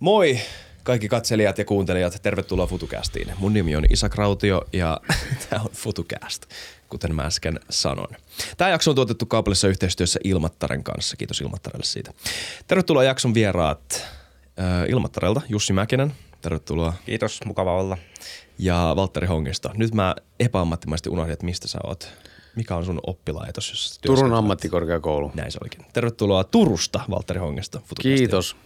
Moi kaikki katselijat ja kuuntelijat, tervetuloa FutuCastiin. Mun nimi on Isak Rautio ja tämä on FutuCast, kuten mä äsken sanon. Tämä jakso on tuotettu kaupallisessa yhteistyössä Ilmattaren kanssa. Kiitos Ilmattarelle siitä. Tervetuloa jakson vieraat äh, Ilmattarelta, Jussi Mäkinen. Tervetuloa. Kiitos, mukava olla. Ja Valtteri Hongista. Nyt mä epäammattimaisesti unohdin, että mistä sä oot. Mikä on sun oppilaitos, jos Turun ammattikorkeakoulu. Näin se olikin. Tervetuloa Turusta, Valtteri Hongesta. FutuCastiin. Kiitos.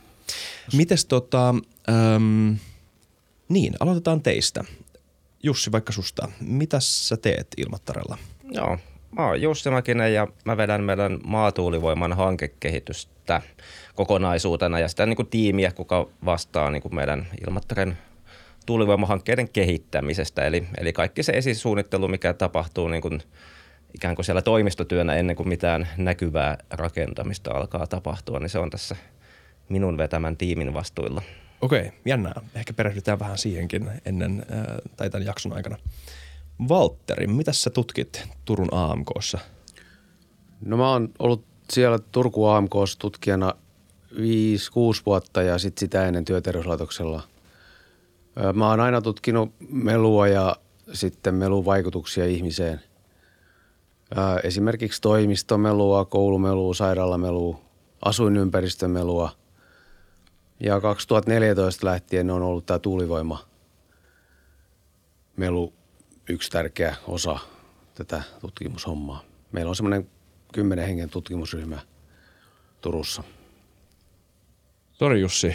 Mites tota, äm, niin, aloitetaan teistä. Jussi, vaikka susta. Mitä sä teet Ilmattarella? Joo, mä oon Jussi Mäkinen ja mä vedän meidän maatuulivoiman hankekehitystä kokonaisuutena ja sitä niin kuin tiimiä, kuka vastaa niin kuin meidän Ilmattaren tuulivoimahankkeiden kehittämisestä. Eli, eli kaikki se esisuunnittelu, mikä tapahtuu niin kuin ikään kuin siellä toimistotyönä ennen kuin mitään näkyvää rakentamista alkaa tapahtua, niin se on tässä minun vetämän tiimin vastuilla. Okei, jännää. Ehkä perehdytään vähän siihenkin ennen äh, tai tämän jakson aikana. Valtteri, mitä sä tutkit Turun AMKssa? No mä oon ollut siellä Turku AMKssa tutkijana 5-6 vuotta ja sitten sitä ennen työterveyslaitoksella. Mä oon aina tutkinut melua ja sitten melun vaikutuksia ihmiseen. Esimerkiksi toimistomelua, koulumelua, sairaalamelua, asuinympäristömelua. Ja 2014 lähtien on ollut tämä tuulivoima melu yksi tärkeä osa tätä tutkimushommaa. Meillä on semmoinen kymmenen hengen tutkimusryhmä Turussa. Sori Jussi,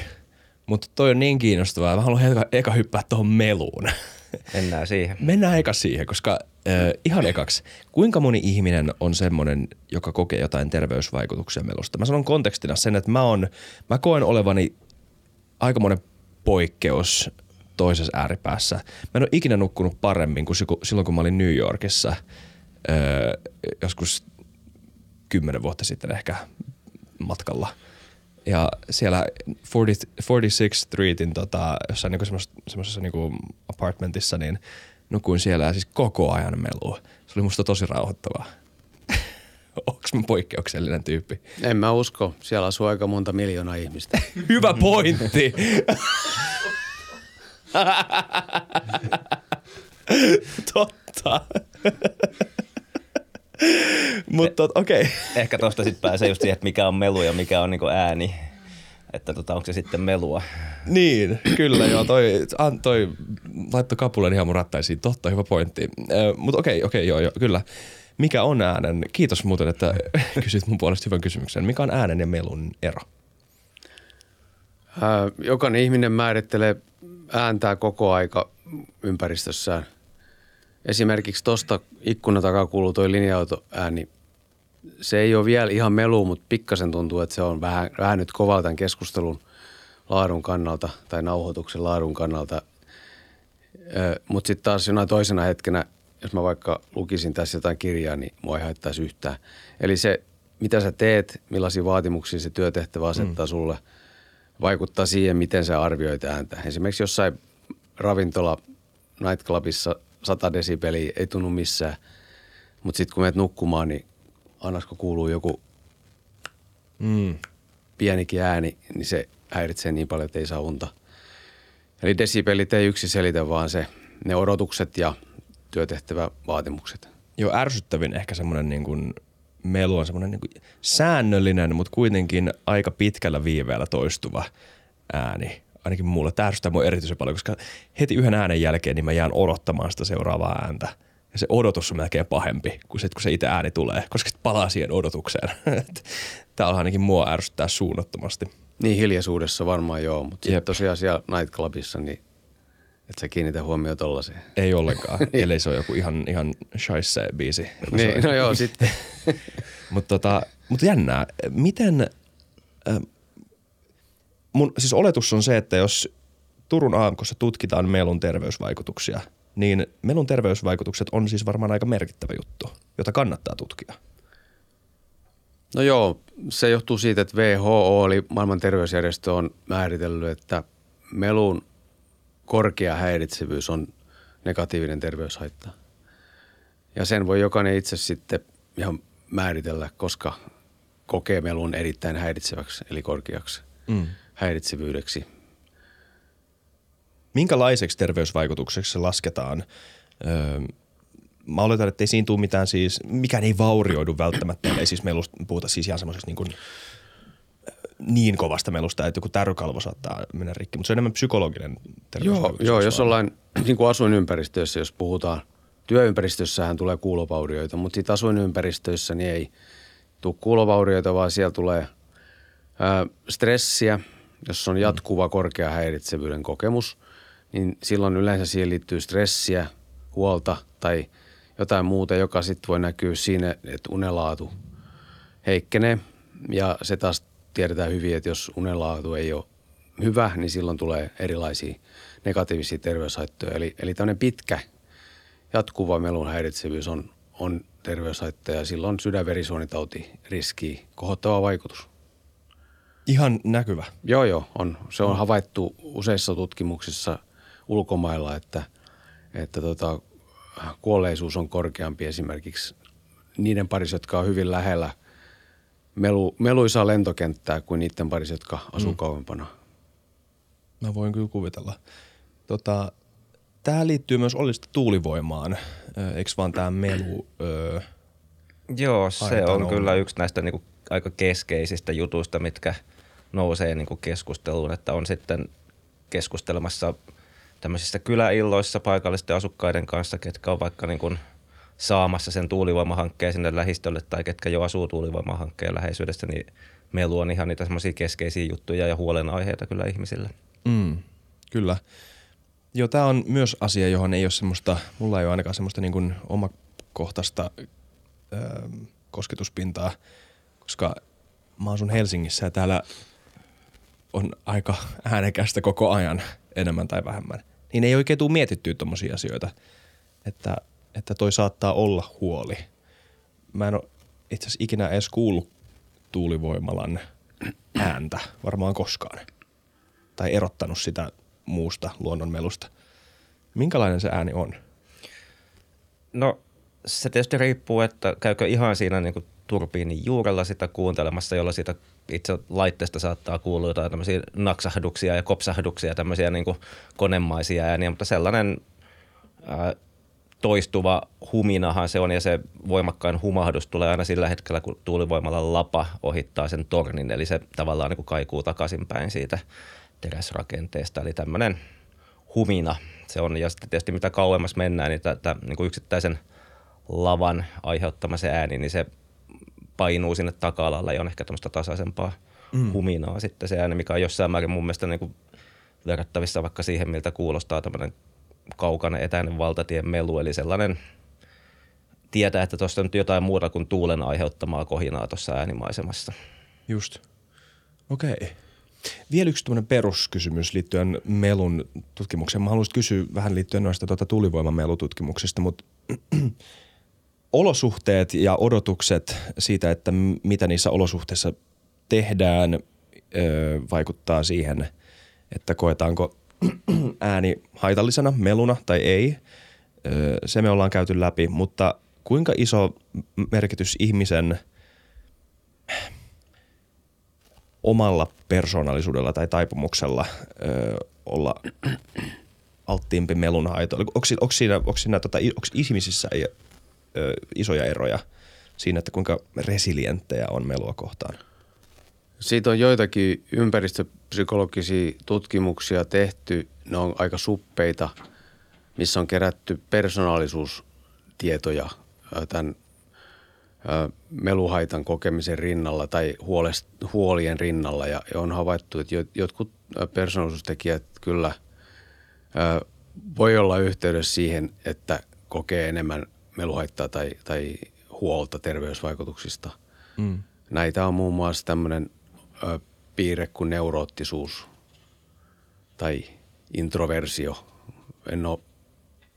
mutta toi on niin kiinnostavaa. Mä haluan eka, eka hyppää tuohon meluun. Mennään siihen. Mennään eka siihen, koska äh, ihan ekaksi, kuinka moni ihminen on semmoinen, joka kokee jotain terveysvaikutuksia melusta? Mä sanon kontekstina sen, että mä, on, mä koen olevani aikamoinen poikkeus toisessa ääripäässä. Mä en ole ikinä nukkunut paremmin kuin silloin, kun mä olin New Yorkissa öö, joskus kymmenen vuotta sitten ehkä matkalla. Ja siellä 40, 46 Streetin tota, jossain niinku semmoisessa niinku apartmentissa, niin nukuin siellä ja siis koko ajan melua. Se oli musta tosi rauhoittavaa. Onks mä poikkeuksellinen tyyppi? En mä usko. Siellä asuu aika monta miljoonaa ihmistä. Hyvä pointti. Totta. Mutta okei. Okay. Ehkä tosta sitten pääsee just siihen, että mikä on melu ja mikä on niinku ääni. Että tota, onko se sitten melua. Niin, kyllä joo. Toi, an, toi laittoi kapulen ihan mun rattaisiin. Totta, hyvä pointti. Mutta okei, okei, joo, joo, kyllä. Mikä on äänen? Kiitos muuten, että kysyt mun puolesta hyvän kysymyksen. Mikä on äänen ja melun ero? Ää, Jokainen ihminen määrittelee ääntää koko aika ympäristössään. Esimerkiksi tuosta ikkunan takaa kuuluu toi linja-auto ääni. Se ei ole vielä ihan melu, mutta pikkasen tuntuu, että se on vähän, vähän nyt kovaa tämän keskustelun laadun kannalta tai nauhoituksen laadun kannalta. Mutta sitten taas jonain toisena hetkenä, jos mä vaikka lukisin tässä jotain kirjaa, niin mua ei haittaisi yhtään. Eli se, mitä sä teet, millaisia vaatimuksia se työtehtävä asettaa mm. sulle, vaikuttaa siihen, miten sä arvioit ääntä. Esimerkiksi jossain ravintola nightclubissa 100 desibeliä ei tunnu missään, mutta sitten kun menet nukkumaan, niin annasko kuuluu joku Mm. pienikin ääni, niin se häiritsee niin paljon, että ei saa unta. Eli desibelit ei yksi selitä, vaan se, ne odotukset ja työtehtävävaatimukset. Joo, ärsyttävin ehkä semmoinen niin kuin melu on semmoinen niin kuin säännöllinen, mutta kuitenkin aika pitkällä viiveellä toistuva ääni. Ainakin mulle tämä ärsyttää mua erityisen paljon, koska heti yhden äänen jälkeen niin mä jään odottamaan sitä seuraavaa ääntä. Ja se odotus on melkein pahempi kuin se, kun se itse ääni tulee, koska sitten palaa siihen odotukseen. Tämä ainakin mua ärsyttää suunnattomasti. Niin hiljaisuudessa varmaan joo, mutta sitten tosiaan siellä nightclubissa, niin et sä kiinnitä huomioon tollaiseen. Ei ollenkaan, ellei se ole joku ihan, ihan shaisse biisi. Niin, no joo, sitten. Mutta tota, mut jännää, miten, äh, mun siis oletus on se, että jos Turun AMKssa tutkitaan melun terveysvaikutuksia, niin melun terveysvaikutukset on siis varmaan aika merkittävä juttu, jota kannattaa tutkia. No joo, se johtuu siitä, että WHO, eli maailman terveysjärjestö, on määritellyt, että melun korkea häiritsevyys on negatiivinen terveyshaitta. Ja sen voi jokainen itse sitten ihan määritellä, koska kokee melun erittäin häiritseväksi, eli korkeaksi Mm. häiritsevyydeksi. Minkälaiseksi terveysvaikutukseksi se lasketaan? Öö, mä oletan, että ei siinä tule mitään siis, mikään ei vaurioidu välttämättä, ei siis melusta puhuta siis ihan semmoisesta niin kuin niin kovasta melusta, että joku tärrykalvo saattaa mennä rikki, mutta se on enemmän psykologinen Joo, joo jos ollaan niin kuin asuinympäristössä, jos puhutaan, työympäristössähän tulee kuulovaurioita, mutta sitten asuinympäristöissä niin ei tule kuulovaurioita, vaan siellä tulee ää, stressiä, jos on jatkuva korkea häiritsevyyden kokemus, niin silloin yleensä siihen liittyy stressiä, huolta tai jotain muuta, joka sitten voi näkyä siinä, että unelaatu heikkenee. Ja se taas tiedetään hyvin, että jos unenlaatu ei ole hyvä, niin silloin tulee erilaisia negatiivisia terveyshaittoja. Eli, eli tämmöinen pitkä jatkuva melun häiritsevyys on, on terveyshaitta ja silloin sydänverisuonitauti riski kohottava vaikutus. Ihan näkyvä. Joo, joo. On. Se on havaittu useissa tutkimuksissa ulkomailla, että, että tota, kuolleisuus on korkeampi esimerkiksi niiden parissa, jotka on hyvin lähellä – melu, meluisaa lentokenttää kuin niiden parissa, jotka asuu mm. kauempana. Mä voin kyllä kuvitella. Tota, tämä liittyy myös ollista tuulivoimaan, eikö vaan tämä melu? Öö, Joo, se on olla. kyllä yksi näistä niinku aika keskeisistä jutuista, mitkä nousee niinku keskusteluun, että on sitten keskustelemassa tämmöisissä kyläilloissa paikallisten asukkaiden kanssa, ketkä on vaikka niin kuin – saamassa sen tuulivoimahankkeen sinne lähistölle tai ketkä jo asuu tuulivoimahankkeen läheisyydessä, niin meillä on ihan niitä semmoisia keskeisiä juttuja ja huolenaiheita kyllä ihmisille. Mm, kyllä. Joo, tämä on myös asia, johon ei ole semmoista, mulla ei ole ainakaan semmoista niin kuin omakohtaista öö, kosketuspintaa, koska mä asun Helsingissä ja täällä on aika äänekästä koko ajan enemmän tai vähemmän. Niin ei oikein tule mietittyä tuommoisia asioita, että – että toi saattaa olla huoli. Mä en ole itse asiassa ikinä edes kuullut tuulivoimalan ääntä varmaan koskaan. Tai erottanut sitä muusta luonnonmelusta. Minkälainen se ääni on? No se tietysti riippuu, että käykö ihan siinä niin turbiinin juurella sitä kuuntelemassa, jolla sitä itse laitteesta saattaa kuulua jotain tämmöisiä naksahduksia ja kopsahduksia, tämmöisiä niin konemaisia ääniä, mutta sellainen ää, toistuva huminahan se on ja se voimakkain humahdus tulee aina sillä hetkellä, kun tuulivoimalla lapa ohittaa sen tornin, eli se tavallaan niin kuin kaikuu takaisinpäin siitä teräsrakenteesta, eli tämmöinen humina se on. Ja sitten tietysti mitä kauemmas mennään, niin tätä niin kuin yksittäisen lavan aiheuttama se ääni, niin se painuu sinne taka-alalle ja on ehkä tämmöistä tasaisempaa mm. huminaa sitten se ääni, mikä on jossain määrin mun mielestä niin kuin verrattavissa vaikka siihen, miltä kuulostaa tämmöinen kaukainen etäinen valtatien melu, eli sellainen tietää, että tuossa on jotain muuta kuin tuulen aiheuttamaa kohinaa tuossa äänimaisemassa. Just. Okei. Okay. Vielä yksi peruskysymys liittyen melun tutkimukseen. Mä haluaisin kysyä vähän liittyen noista tuota tuulivoimamelututkimuksista, mutta olosuhteet ja odotukset siitä, että mitä niissä olosuhteissa tehdään, vaikuttaa siihen, että koetaanko ääni haitallisena, meluna tai ei. Se me ollaan käyty läpi, mutta kuinka iso merkitys ihmisen omalla persoonallisuudella tai taipumuksella ö, olla alttiimpi melun haitoille? Onko, onko siinä, onko siinä tota, onko ihmisissä ö, isoja eroja siinä, että kuinka resilienttejä on melua kohtaan? Siitä on joitakin ympäristöpsykologisia tutkimuksia tehty. Ne on aika suppeita, missä on kerätty persoonallisuustietoja tämän meluhaitan kokemisen rinnalla tai huolest, huolien rinnalla. Ja, on havaittu, että jotkut persoonallisuustekijät kyllä voi olla yhteydessä siihen, että kokee enemmän meluhaittaa tai, tai huolta terveysvaikutuksista. Mm. Näitä on muun muassa tämmöinen piirre kuin neuroottisuus tai introversio. En ole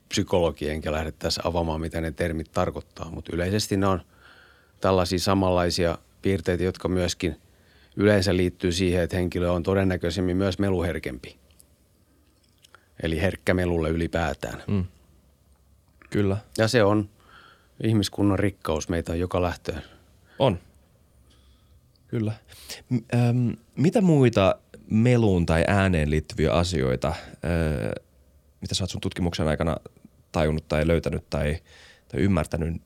psykologi enkä lähde tässä avaamaan, mitä ne termit tarkoittaa, mutta yleisesti ne on tällaisia samanlaisia piirteitä, jotka myöskin yleensä liittyy siihen, että henkilö on todennäköisemmin myös meluherkempi. Eli herkkä melulle ylipäätään. Mm. Kyllä. Ja se on ihmiskunnan rikkaus meitä joka lähtöön. On. Kyllä. Ähm, mitä muita meluun tai ääneen liittyviä asioita äh, mitä sä oot sun tutkimuksen aikana tajunnut tai löytänyt tai, tai ymmärtänyt,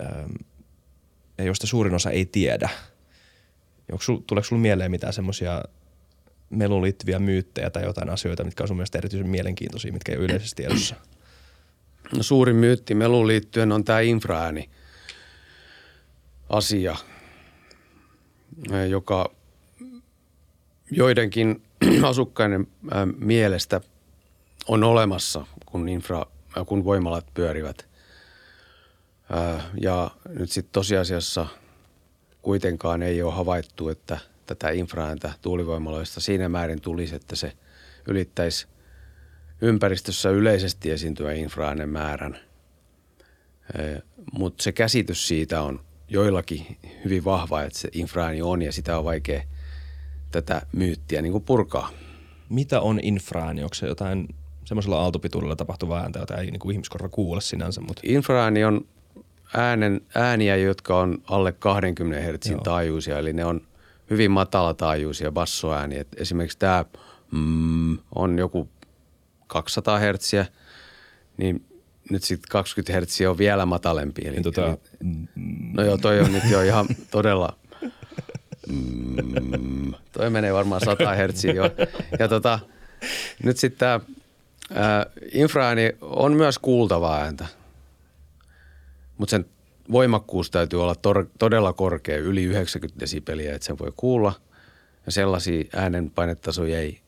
ähm, ja josta suurin osa ei tiedä? Onko sul, tuleeko sulla mieleen mitään semmoisia meluun liittyviä myyttejä tai jotain asioita, mitkä on sun mielestä erityisen mielenkiintoisia, mitkä ei ole yleisesti tiedossa? No, suurin myytti meluun liittyen on tämä infraääni asia, joka joidenkin asukkaiden mielestä on olemassa, kun, infra, kun voimalat pyörivät. Ja nyt sitten tosiasiassa kuitenkaan ei ole havaittu, että tätä infraääntä tuulivoimaloista siinä määrin tulisi, että se ylittäisi ympäristössä yleisesti esiintyvän infraäänen määrän. Mutta se käsitys siitä on joillakin hyvin vahva, että se infraääni on ja sitä on vaikea tätä myyttiä niin kuin purkaa. Mitä on infraääni? Onko se jotain semmoisella aaltopituudella tapahtuvaa ääntä, jota ei niin kuin ihmiskorva kuule sinänsä? Mutta... Infraääni on äänen, ääniä, jotka on alle 20 Hz taajuisia, eli ne on hyvin matalataajuisia bassoääniä. Et esimerkiksi tämä mm, on joku 200 Hz, niin nyt sitten 20 Hz on vielä matalempi. Eli, niin tota, eli, no joo, toi on nyt jo ihan todella, mm, toi menee varmaan 100 Hz jo. Ja tota, nyt sitten tämä infraääni on myös kuultavaa ääntä, mutta sen voimakkuus täytyy olla tor- todella korkea, yli 90 desibeliä, että sen voi kuulla. Ja sellaisia äänenpainetasoja ei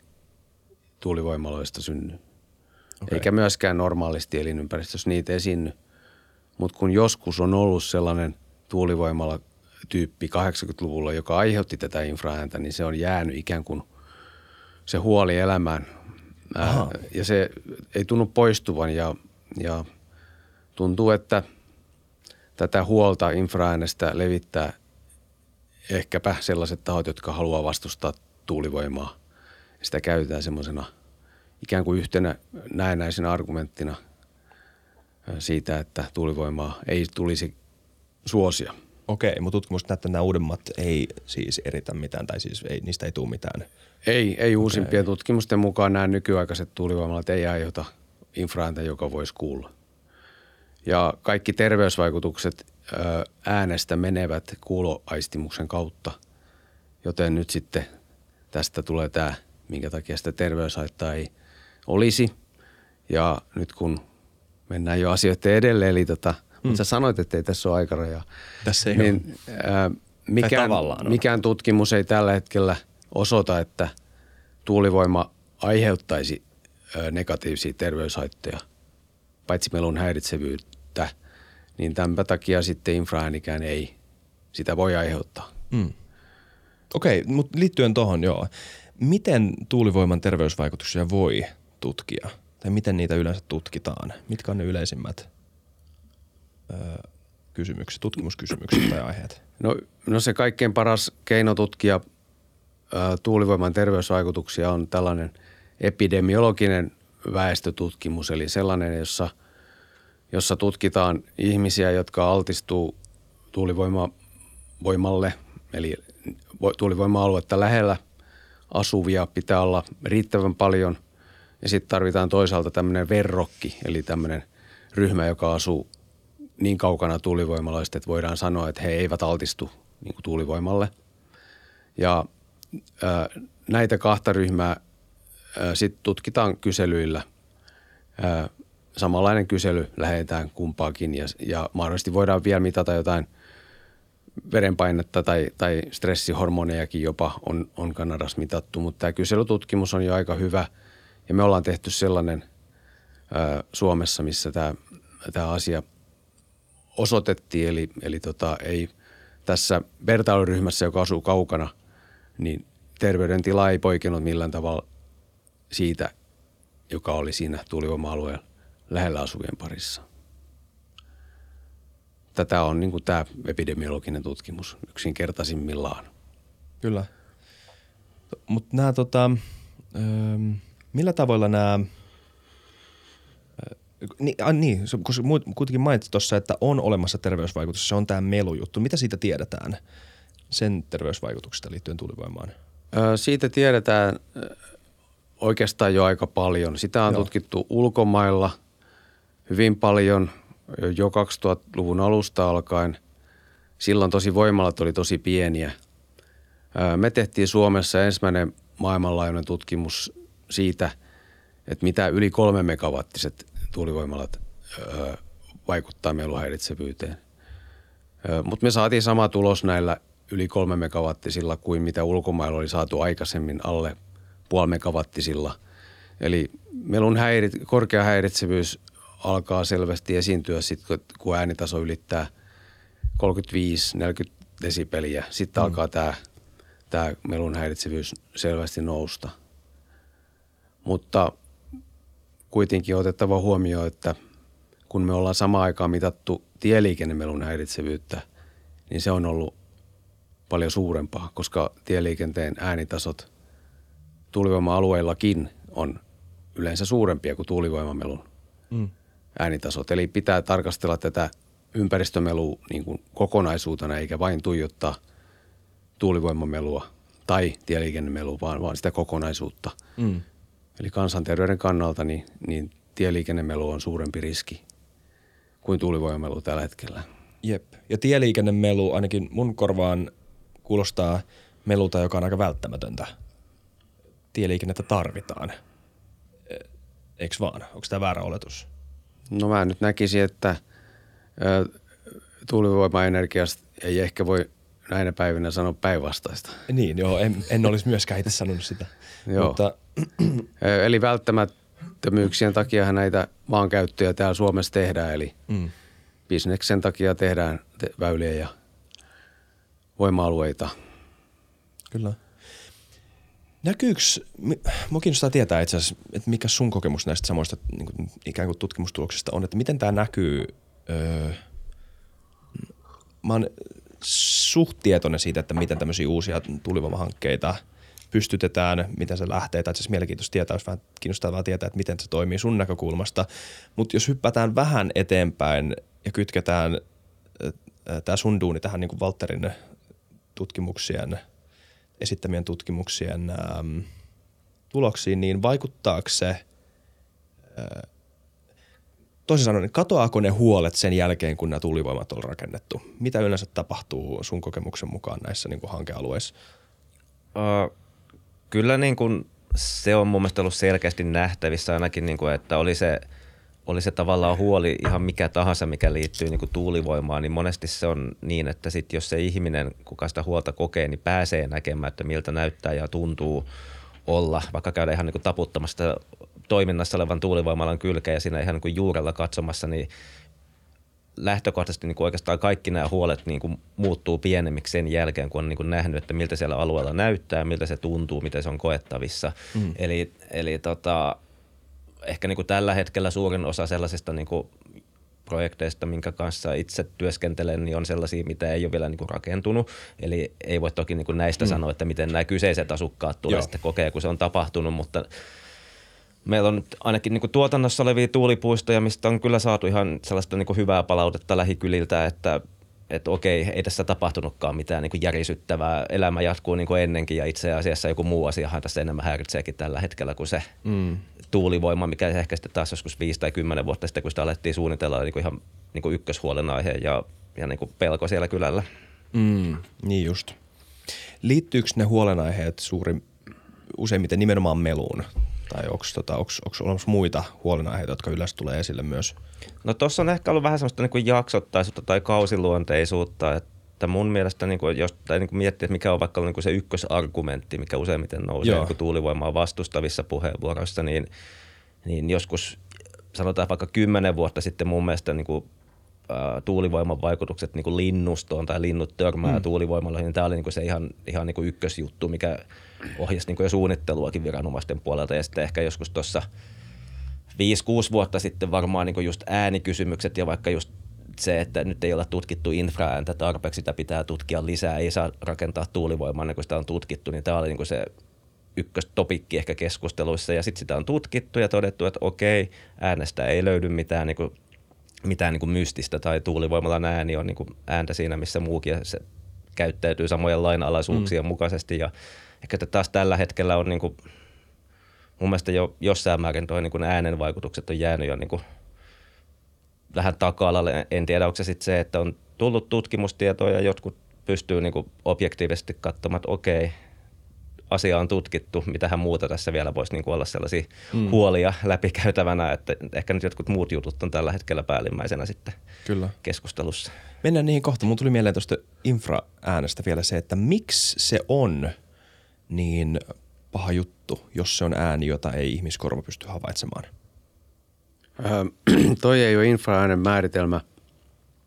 tuulivoimaloista synny. Okay. Eikä myöskään normaalisti elinympäristössä niitä esiinny. Mutta kun joskus on ollut sellainen tuulivoimala tyyppi 80-luvulla, joka aiheutti tätä infraääntä, niin se on jäänyt ikään kuin se huoli elämään. Ää, ja se ei tunnu poistuvan ja, ja tuntuu, että tätä huolta infraäänestä levittää ehkäpä sellaiset tahot, jotka haluaa vastustaa tuulivoimaa. Sitä käytetään semmoisena – ikään kuin yhtenä näennäisenä argumenttina siitä, että tuulivoimaa ei tulisi suosia. Okei, mutta tutkimukset näyttää, että nämä uudemmat ei siis eritä mitään, tai siis ei, niistä ei tule mitään. Ei, ei uusimpien Okei. tutkimusten mukaan nämä nykyaikaiset tuulivoimalat ei aiheuta infraääntä, joka voisi kuulla. Ja kaikki terveysvaikutukset äänestä menevät kuuloaistimuksen kautta, joten nyt sitten tästä tulee tämä, minkä takia sitä terveyshaittaa ei – olisi. Ja nyt kun mennään jo asioiden edelleen, eli tota, mm. mutta sä sanoit, että ei tässä ole aikaraja. Tässä ei niin, ole. Ää, mikään, mikään tutkimus ei tällä hetkellä osoita, että tuulivoima aiheuttaisi negatiivisia terveyshaittoja, paitsi melun häiritsevyyttä, niin tämän takia sitten infraäänikään ei sitä voi aiheuttaa. Mm. Okei, okay, mutta liittyen tuohon joo. Miten tuulivoiman terveysvaikutuksia voi tutkia? Tai miten niitä yleensä tutkitaan? Mitkä on ne yleisimmät öö, kysymykset, tutkimuskysymykset tai aiheet? No, no se kaikkein paras keino tutkia ö, tuulivoiman terveysvaikutuksia on tällainen epidemiologinen väestötutkimus, eli sellainen, jossa, jossa tutkitaan ihmisiä, jotka altistuu tuulivoimalle, eli tuulivoima-aluetta lähellä asuvia pitää olla riittävän paljon – ja sitten tarvitaan toisaalta tämmöinen verrokki, eli tämmöinen ryhmä, joka asuu niin kaukana tuulivoimalaista, että voidaan sanoa, että he eivät altistu niin kuin tuulivoimalle. Ja ää, näitä kahta ryhmää sitten tutkitaan kyselyillä. Ää, samanlainen kysely lähetetään kumpaakin ja, ja mahdollisesti voidaan vielä mitata jotain verenpainetta tai, tai stressihormonejakin jopa on, on Kanadassa mitattu, mutta tämä kyselytutkimus on jo aika hyvä – ja me ollaan tehty sellainen ää, Suomessa, missä tämä, asia osoitettiin, eli, eli tota, ei tässä vertailuryhmässä, joka asuu kaukana, niin terveydentila ei poikennut millään tavalla siitä, joka oli siinä tuulivoima-alueen lähellä asuvien parissa. Tätä on niin tämä epidemiologinen tutkimus yksinkertaisimmillaan. Kyllä. Mutta nämä tota, öö, Millä tavoilla nämä niin, äh, niin, koska kuitenkin mainitsit tuossa, että on olemassa terveysvaikutus, se on tämä melujuttu. Mitä siitä tiedetään sen terveysvaikutuksista liittyen tuulivoimaan? Ö, siitä tiedetään oikeastaan jo aika paljon. Sitä on Joo. tutkittu ulkomailla hyvin paljon jo 2000-luvun alusta alkaen. Silloin tosi voimalat oli tosi pieniä. Me tehtiin Suomessa ensimmäinen maailmanlaajuinen tutkimus siitä, että mitä yli kolme megawattiset tuulivoimalat ää, vaikuttaa meluhäiritsevyyteen. Mutta me saatiin sama tulos näillä yli kolme megawattisilla kuin mitä ulkomailla oli saatu aikaisemmin alle puoli megawattisilla. Eli melun häirit, korkea häiritsevyys alkaa selvästi esiintyä sitten, kun äänitaso ylittää 35-40 desibeliä. Sitten mm. alkaa tämä tää melun häiritsevyys selvästi nousta. Mutta kuitenkin on otettava huomioon, että kun me ollaan samaan aikaan mitattu tieliikennemelun häiritsevyyttä, niin se on ollut paljon suurempaa, koska tieliikenteen äänitasot tuulivoima-alueillakin on yleensä suurempia kuin tuulivoimamelun Mm. äänitasot. Eli pitää tarkastella tätä ympäristömelua niin kuin kokonaisuutena, eikä vain tuijottaa tuulivoimamelua tai tieliikennemelua, vaan, vaan sitä kokonaisuutta. Mm. Eli kansanterveyden kannalta niin, niin tieliikennemelu on suurempi riski kuin tuulivoimamelu tällä hetkellä. Jep. Ja tieliikennemelu ainakin mun korvaan kuulostaa melulta, joka on aika välttämätöntä. Tieliikennettä tarvitaan. E- Eiks vaan? Onko tämä väärä oletus? No mä nyt näkisin, että ö, tuulivoimaenergiasta ei ehkä voi näinä päivinä sanoa päinvastaista. Niin, joo, en, en olisi myöskään itse sanonut sitä. Joo. Mutta Eli välttämättömyyksien takia näitä maankäyttöjä täällä Suomessa tehdään, eli mm, bisneksen takia tehdään te- väyliä ja voima-alueita. kyllä. Näkyykö, mi- mua kiinnostaa tietää itse asiassa, että mikä sun kokemus näistä samoista niin kuin, ikään kuin tutkimustuloksista on, että miten tämä näkyy, öö, mä oon suht tietoinen siitä, että miten tämmöisiä uusia tuulivoimahankkeita pystytetään, miten se lähtee, tai asiassa mielenkiintoista tietää, olisi vähän kiinnostavaa tietää, että miten se toimii sun näkökulmasta. Mutta jos hyppätään vähän eteenpäin ja kytketään tämä sun duuni tähän niin kuin Walterin tutkimuksien, esittämien tutkimuksien äm, tuloksiin, niin vaikuttaako se, äh, toisin sanoen, katoaako ne huolet sen jälkeen, kun nämä tuulivoimat on rakennettu? Mitä yleensä tapahtuu sun kokemuksen mukaan näissä niin kuin hankealueissa? Ö, kyllä niin kuin se on mun mielestä ollut selkeästi nähtävissä ainakin, niin kuin, että oli se, oli se tavallaan huoli ihan mikä tahansa, mikä liittyy niin kuin tuulivoimaan, niin monesti se on niin, että sit jos se ihminen, kuka sitä huolta kokee, niin pääsee näkemään, että miltä näyttää ja tuntuu olla, vaikka käydä ihan niin kuin taputtamassa toiminnassa olevan tuulivoimalan kylkeä ja siinä ihan niin kuin juurella katsomassa, niin lähtökohtaisesti niin kuin oikeastaan kaikki nämä huolet niin kuin muuttuu pienemmiksi sen jälkeen, kun on niin kuin nähnyt, että miltä siellä alueella näyttää, miltä se tuntuu, miten se on koettavissa. Mm. Eli, eli tota, ehkä niin kuin tällä hetkellä suurin osa sellaisista niin kuin projekteista, minkä kanssa itse työskentelen, niin on sellaisia, mitä ei ole vielä niin kuin rakentunut. Eli ei voi toki niin kuin näistä mm. sanoa, että miten nämä kyseiset asukkaat tulee Joo. sitten kokea, kun se on tapahtunut, mutta meillä on nyt ainakin niin kuin tuotannossa olevia tuulipuistoja, mistä on kyllä saatu ihan sellaista niin kuin hyvää palautetta lähikyliltä, että että okei, ei tässä tapahtunutkaan mitään niin kuin järisyttävää. Elämä jatkuu niin kuin ennenkin ja itse asiassa joku muu asiahan tässä enemmän häiritseekin tällä hetkellä kuin se mm. tuulivoima, mikä ehkä sitten taas joskus viisi tai kymmenen vuotta sitten, kun sitä alettiin suunnitella, niin kuin ihan niin kuin ykköshuolenaihe ja, ja niin kuin pelko siellä kylällä. Mm, niin just. Liittyykö ne huolenaiheet suurin, useimmiten nimenomaan meluun? Tai onko tota, onks, onks olemassa muita huolenaiheita, jotka yleensä tulee esille myös? No tuossa on ehkä ollut vähän semmoista niin jaksottaisuutta tai kausiluonteisuutta, että mun mielestä niin kuin, jos tai niin kuin miettii, että mikä on vaikka niin kuin se ykkösargumentti, mikä useimmiten nousee Joo. niin kuin tuulivoimaa vastustavissa puheenvuoroissa, niin, niin joskus sanotaan vaikka kymmenen vuotta sitten mun mielestä niin kuin, tuulivoiman vaikutukset niin kuin linnustoon tai linnut törmää mm. tuulivoimalla, niin tämä oli niin kuin se ihan, ihan niin kuin ykkösjuttu, mikä ohjasi niin kuin jo suunnitteluakin viranomaisten puolelta ja sitten ehkä joskus tuossa 5-6 vuotta sitten varmaan niin just äänikysymykset ja vaikka just se, että nyt ei ole tutkittu infraääntä tarpeeksi, sitä pitää tutkia lisää, ei saa rakentaa tuulivoimaa ennen kuin sitä on tutkittu, niin tämä oli niin se ykköstopikki ehkä keskusteluissa ja sitten sitä on tutkittu ja todettu, että okei, äänestä ei löydy mitään, niin kuin, mitään niin kuin mystistä tai tuulivoimalan ääni on niin kuin ääntä siinä, missä muukin ja se käyttäytyy samojen lainalaisuuksien mm. mukaisesti ja ehkä että taas tällä hetkellä on niin kuin mun mielestä jo jossain määrin toi niin äänen vaikutukset on jäänyt jo niin kuin vähän taka-alalle. En tiedä, onko se sitten se, että on tullut tutkimustietoa ja jotkut pystyy niin kuin objektiivisesti katsomaan, että okei, asia on tutkittu, mitähän muuta tässä vielä voisi niin kuin olla sellaisia mm. huolia läpikäytävänä, että ehkä nyt jotkut muut jutut on tällä hetkellä päällimmäisenä sitten Kyllä. keskustelussa. Mennään niihin kohta. Mun tuli mieleen tuosta infra-äänestä vielä se, että miksi se on niin paha juttu, jos se on ääni, jota ei ihmiskorva pysty havaitsemaan. Öö, toi ei ole infraäänen määritelmä.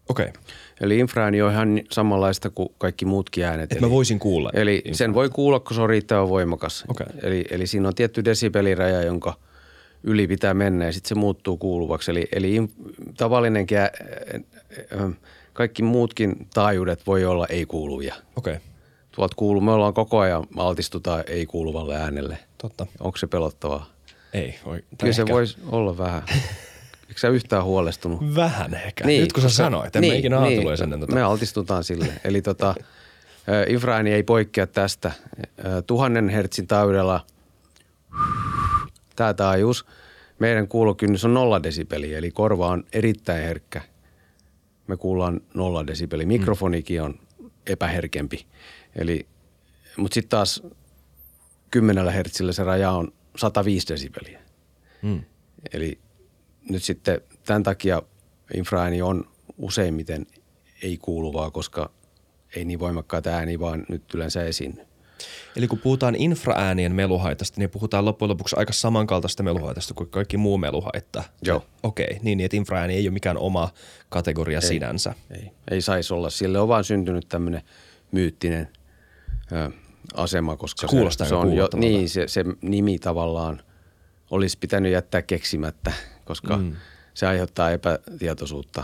Okei. Okay. Eli infraääni on ihan samanlaista kuin kaikki muutkin äänet. Että mä voisin kuulla. Eli infra. sen voi kuulla, kun se on riittävän voimakas. Okei. Eli, eli siinä on tietty desibeliraja, jonka yli pitää mennä ja sitten se muuttuu kuuluvaksi. Eli, eli in, tavallinenkin, ä, ä, kaikki muutkin taajuudet voi olla ei-kuuluvia. Okei, okay. Tuolta kuuluu, me ollaan koko ajan altistutaan ei-kuuluvalle äänelle. totta. Onko se pelottavaa? Ei. Voi, Kyllä se ehkä. voisi olla vähän. Eikö sä yhtään huolestunut? Vähän ehkä. Niin, Nyt kun sä sanoit, en niin, ikinä ennen tota. Me altistutaan sille. Eli tota, infraääni ei poikkea tästä. Tuhannen hertsin taajuudella tämä taajuus, meidän kuulokynnys on nolla desibeliä, eli korva on erittäin herkkä. Me kuullaan nolla desibeli. Mikrofonikin on epäherkempi. Eli, mutta sitten taas kymmenellä hertsillä se raja on 105 desibeliä. Mm. Eli nyt sitten tämän takia infraääni on useimmiten ei kuuluvaa, koska ei niin voimakkaita ääniä vaan nyt yleensä esiinny. Eli kun puhutaan infraäänien meluhaitasta, niin puhutaan loppujen lopuksi aika samankaltaista meluhaitasta kuin kaikki muu meluhaitta. Joo. Okei, okay, niin, niin että infraääni ei ole mikään oma kategoria ei. sinänsä. Ei, ei saisi olla. Sille on vaan syntynyt tämmöinen myyttinen ö, asema, koska Se kuulostaa se, aika on jo, niin, se, se nimi tavallaan olisi pitänyt jättää keksimättä, koska mm. se aiheuttaa epätietoisuutta.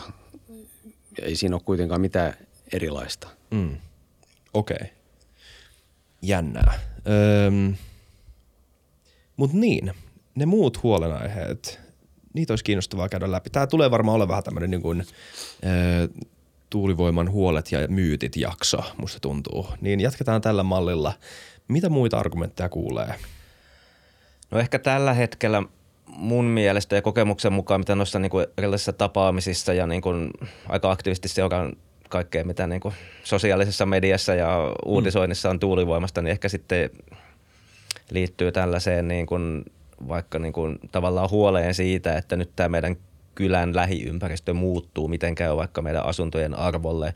Ei siinä ole kuitenkaan mitään erilaista. Mm. Okei. Okay. Jännää. Öm, Mutta niin, ne muut huolenaiheet, niitä olisi kiinnostavaa käydä läpi. Tämä tulee varmaan olla vähän tämmöinen niin kuin, ö, tuulivoiman huolet ja myytit jakso, musta tuntuu. Niin jatketaan tällä mallilla. Mitä muita argumentteja kuulee? No ehkä tällä hetkellä mun mielestä ja kokemuksen mukaan, mitä noissa niin kuin erilaisissa tapaamisissa ja niin kuin aika aktiivisesti seuraan kaikkea, mitä niin kuin sosiaalisessa mediassa ja uutisoinnissa on tuulivoimasta, niin ehkä sitten liittyy tällaiseen niin kuin vaikka niin kuin tavallaan huoleen siitä, että nyt tämä meidän kylän lähiympäristö muuttuu, miten käy vaikka meidän asuntojen arvolle.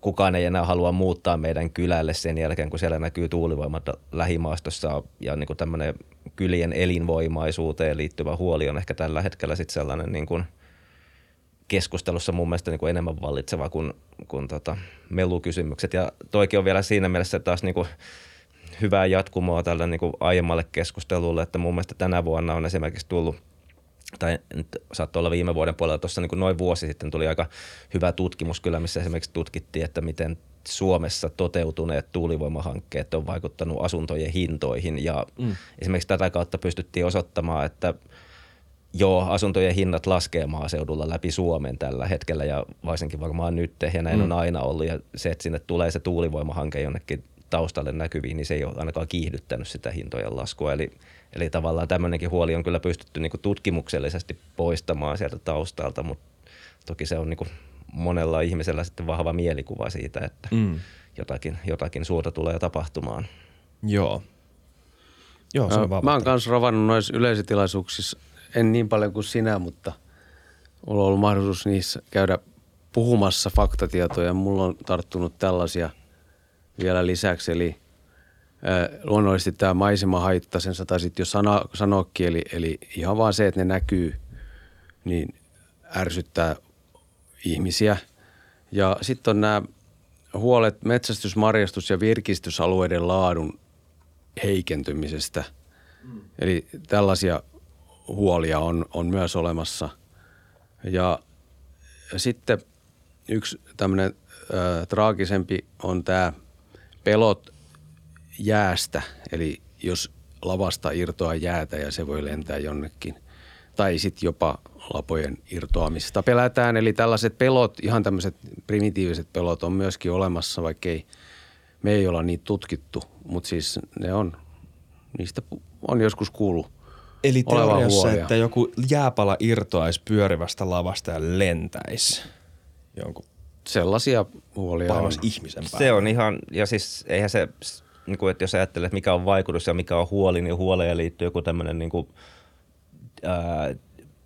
Kukaan ei enää halua muuttaa meidän kylälle sen jälkeen, kun siellä näkyy tuulivoimat lähimaastossa ja niin kuin tämmöinen kylien elinvoimaisuuteen liittyvä huoli on ehkä tällä hetkellä sitten sellainen niin kuin keskustelussa mun mielestä niin kuin enemmän vallitseva kuin, kuin tota melukysymykset. Ja toikin on vielä siinä mielessä taas niin kuin hyvää jatkumoa tälle niin kuin aiemmalle keskustelulle, että mun mielestä tänä vuonna on esimerkiksi tullut tai nyt saattoi olla viime vuoden puolella, tuossa niin noin vuosi sitten tuli aika hyvä tutkimus kyllä, missä esimerkiksi tutkittiin, että miten Suomessa toteutuneet tuulivoimahankkeet on vaikuttanut asuntojen hintoihin ja mm. esimerkiksi tätä kautta pystyttiin osoittamaan, että joo, asuntojen hinnat laskee maaseudulla läpi Suomen tällä hetkellä ja varsinkin varmaan nyt ja näin mm. on aina ollut ja se, että sinne tulee se tuulivoimahanke jonnekin taustalle näkyviin, niin se ei ole ainakaan kiihdyttänyt sitä hintojen laskua. Eli, eli tavallaan tämmöinenkin huoli on kyllä pystytty niin tutkimuksellisesti poistamaan sieltä taustalta, mutta toki se on niin monella ihmisellä sitten vahva mielikuva siitä, että mm. jotakin, jotakin suurta tulee tapahtumaan. Joo. Joo, se on Mä oon kanssa ravannut noissa yleisötilaisuuksissa, en niin paljon kuin sinä, mutta mulla on ollut mahdollisuus niissä käydä puhumassa faktatietoja. Mulla on tarttunut tällaisia vielä lisäksi, eli luonnollisesti tämä maisemahaitta, sen sä taisit jo sana, sanoakin, eli, eli ihan vaan se, että ne näkyy, niin ärsyttää ihmisiä. Ja sitten on nämä huolet metsästys-, marjastus- ja virkistysalueiden laadun heikentymisestä. Mm. Eli tällaisia huolia on, on myös olemassa. Ja, ja sitten yksi tämmöinen äh, traagisempi on tämä pelot jäästä. Eli jos lavasta irtoaa jäätä ja se voi lentää jonnekin. Tai sitten jopa lapojen irtoamista pelätään. Eli tällaiset pelot, ihan tämmöiset primitiiviset pelot on myöskin olemassa, vaikka ei, me ei olla niitä tutkittu. Mutta siis ne on, niistä on joskus kuullut Eli teoriassa, että joku jääpala irtoaisi pyörivästä lavasta ja lentäisi jonkun Sellaisia huolia on. ihmisen päälle. Se on ihan, ja siis eihän se, niin kuin, että jos ajattelee, että mikä on vaikutus ja mikä on huoli, niin huoleen liittyy joku tämmöinen niin kuin, ää,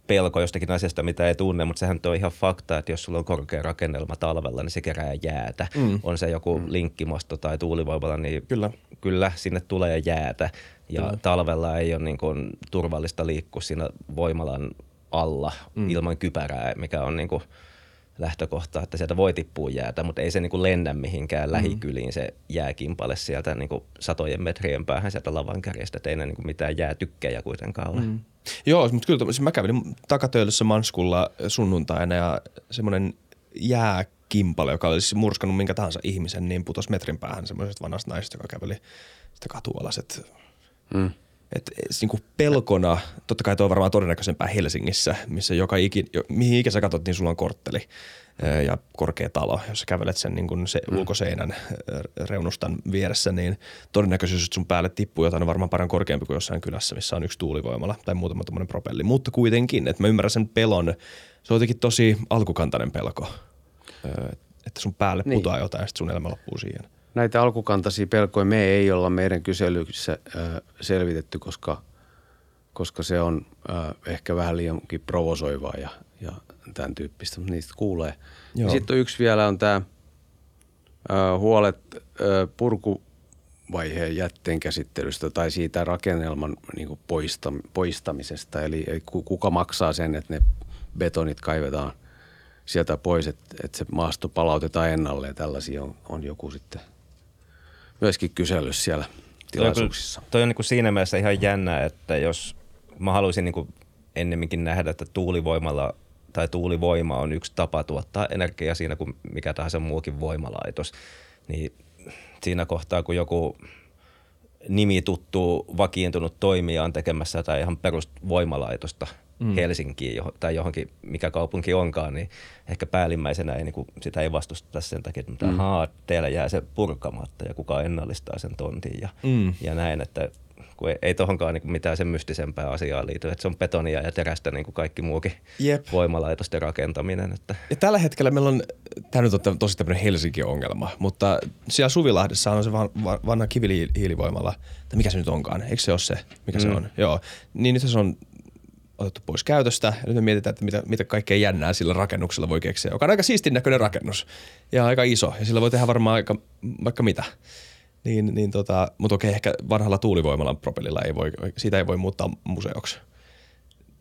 pelko jostakin asiasta, mitä ei tunne, mutta sehän on ihan fakta, että jos sulla on korkea rakennelma talvella, niin se kerää jäätä. Mm. On se joku mm. linkkimasto tai tuulivoimala, niin Kyllä. kyllä sinne tulee jäätä. Ja Kyllä. talvella ei ole niin kuin turvallista liikkua siinä voimalan alla mm. ilman kypärää, mikä on niin kuin lähtökohta, että sieltä voi tippua jäätä, mutta ei se niin kuin lennä mihinkään lähikyliin se jääkimpale sieltä niin kuin satojen metrien päähän sieltä lavan kärjestä, että ei ne niin kuin mitään jäätykkejä kuitenkaan ole. Mm. Joo, mutta kyllä siis mä kävelin takatöölössä Manskulla sunnuntaina ja semmoinen jääkimpale, joka olisi murskannut minkä tahansa ihmisen, niin putosi metrin päähän semmoisesta vanhasta naisesta, joka käveli sitä katualaset. Mm. Et, et, niin kuin pelkona, totta kai tuo on varmaan todennäköisempää Helsingissä, missä joka ikin, jo, mihin ikä sä katsot, niin sulla on kortteli ää, ja korkea talo. Jos sä kävelet sen niin kuin se mm. ulkoseinän ää, reunustan vieressä, niin todennäköisyys, että sun päälle tippuu jotain on varmaan paljon korkeampi kuin jossain kylässä, missä on yksi tuulivoimala tai muutama tuommoinen propelli. Mutta kuitenkin, että mä ymmärrän sen pelon. Se on jotenkin tosi alkukantainen pelko, että sun päälle Niin. putoaa jotain ja sitten sun elämä loppuu siihen. Näitä alkukantaisia pelkoja me ei olla meidän kyselyissä selvitetty, koska, koska se on ehkä vähän liiankin provosoivaa ja, ja tämän tyyppistä, mutta niistä kuulee. Joo. Sitten yksi vielä on tämä huolet ö, purkuvaiheen jätteen käsittelystä tai siitä rakennelman niin kuin poista, poistamisesta. Eli, eli ku- kuka maksaa sen, että ne betonit kaivetaan sieltä pois, että, että se maasto palautetaan ennalleen. Tällaisia on, on joku sitten myöskin kysely siellä tilaisuuksissa. Toi on, toi on niin kuin siinä mielessä ihan jännä, että jos mä haluaisin niin kuin ennemminkin nähdä, että tuulivoimalla tai tuulivoima on yksi tapa tuottaa energiaa siinä kuin mikä tahansa muukin voimalaitos, niin siinä kohtaa, kun joku nimi tuttu vakiintunut toimija on tekemässä jotain ihan perusvoimalaitosta mm. Helsinkiin tai johonkin, mikä kaupunki onkaan, niin ehkä päällimmäisenä ei, niin kuin, sitä ei vastusteta sen takia, että mm. ahaa, teillä jää se purkamatta ja kuka ennallistaa sen tontin ja, Mm. ja näin, että kun ei, ei tohonkaan niin mitään sen mystisempää asiaa liity, että se on betonia ja terästä niin kuin kaikki muukin Jep. voimalaitosten rakentaminen. Että Ja tällä hetkellä meillä on, tämä nyt on tosi tämmöinen Helsinki-ongelma, mutta siellä Suvilahdessa on se van, van, vanha kivihiilivoimala, tai mikä se nyt onkaan, eikö se ole se, mikä mm. se on? Joo, niin nyt se on otettu pois käytöstä, ja nyt me mietitään, että mitä, mitä kaikkea jännää sillä rakennuksella voi keksiä, joka on aika siistin näköinen rakennus, ja aika iso, ja sillä voi tehdä varmaan aika, vaikka mitä. Niin, niin tota, mutta okei, ehkä vanhalla tuulivoimalan propellilla ei voi, siitä ei voi muuttaa museoksi.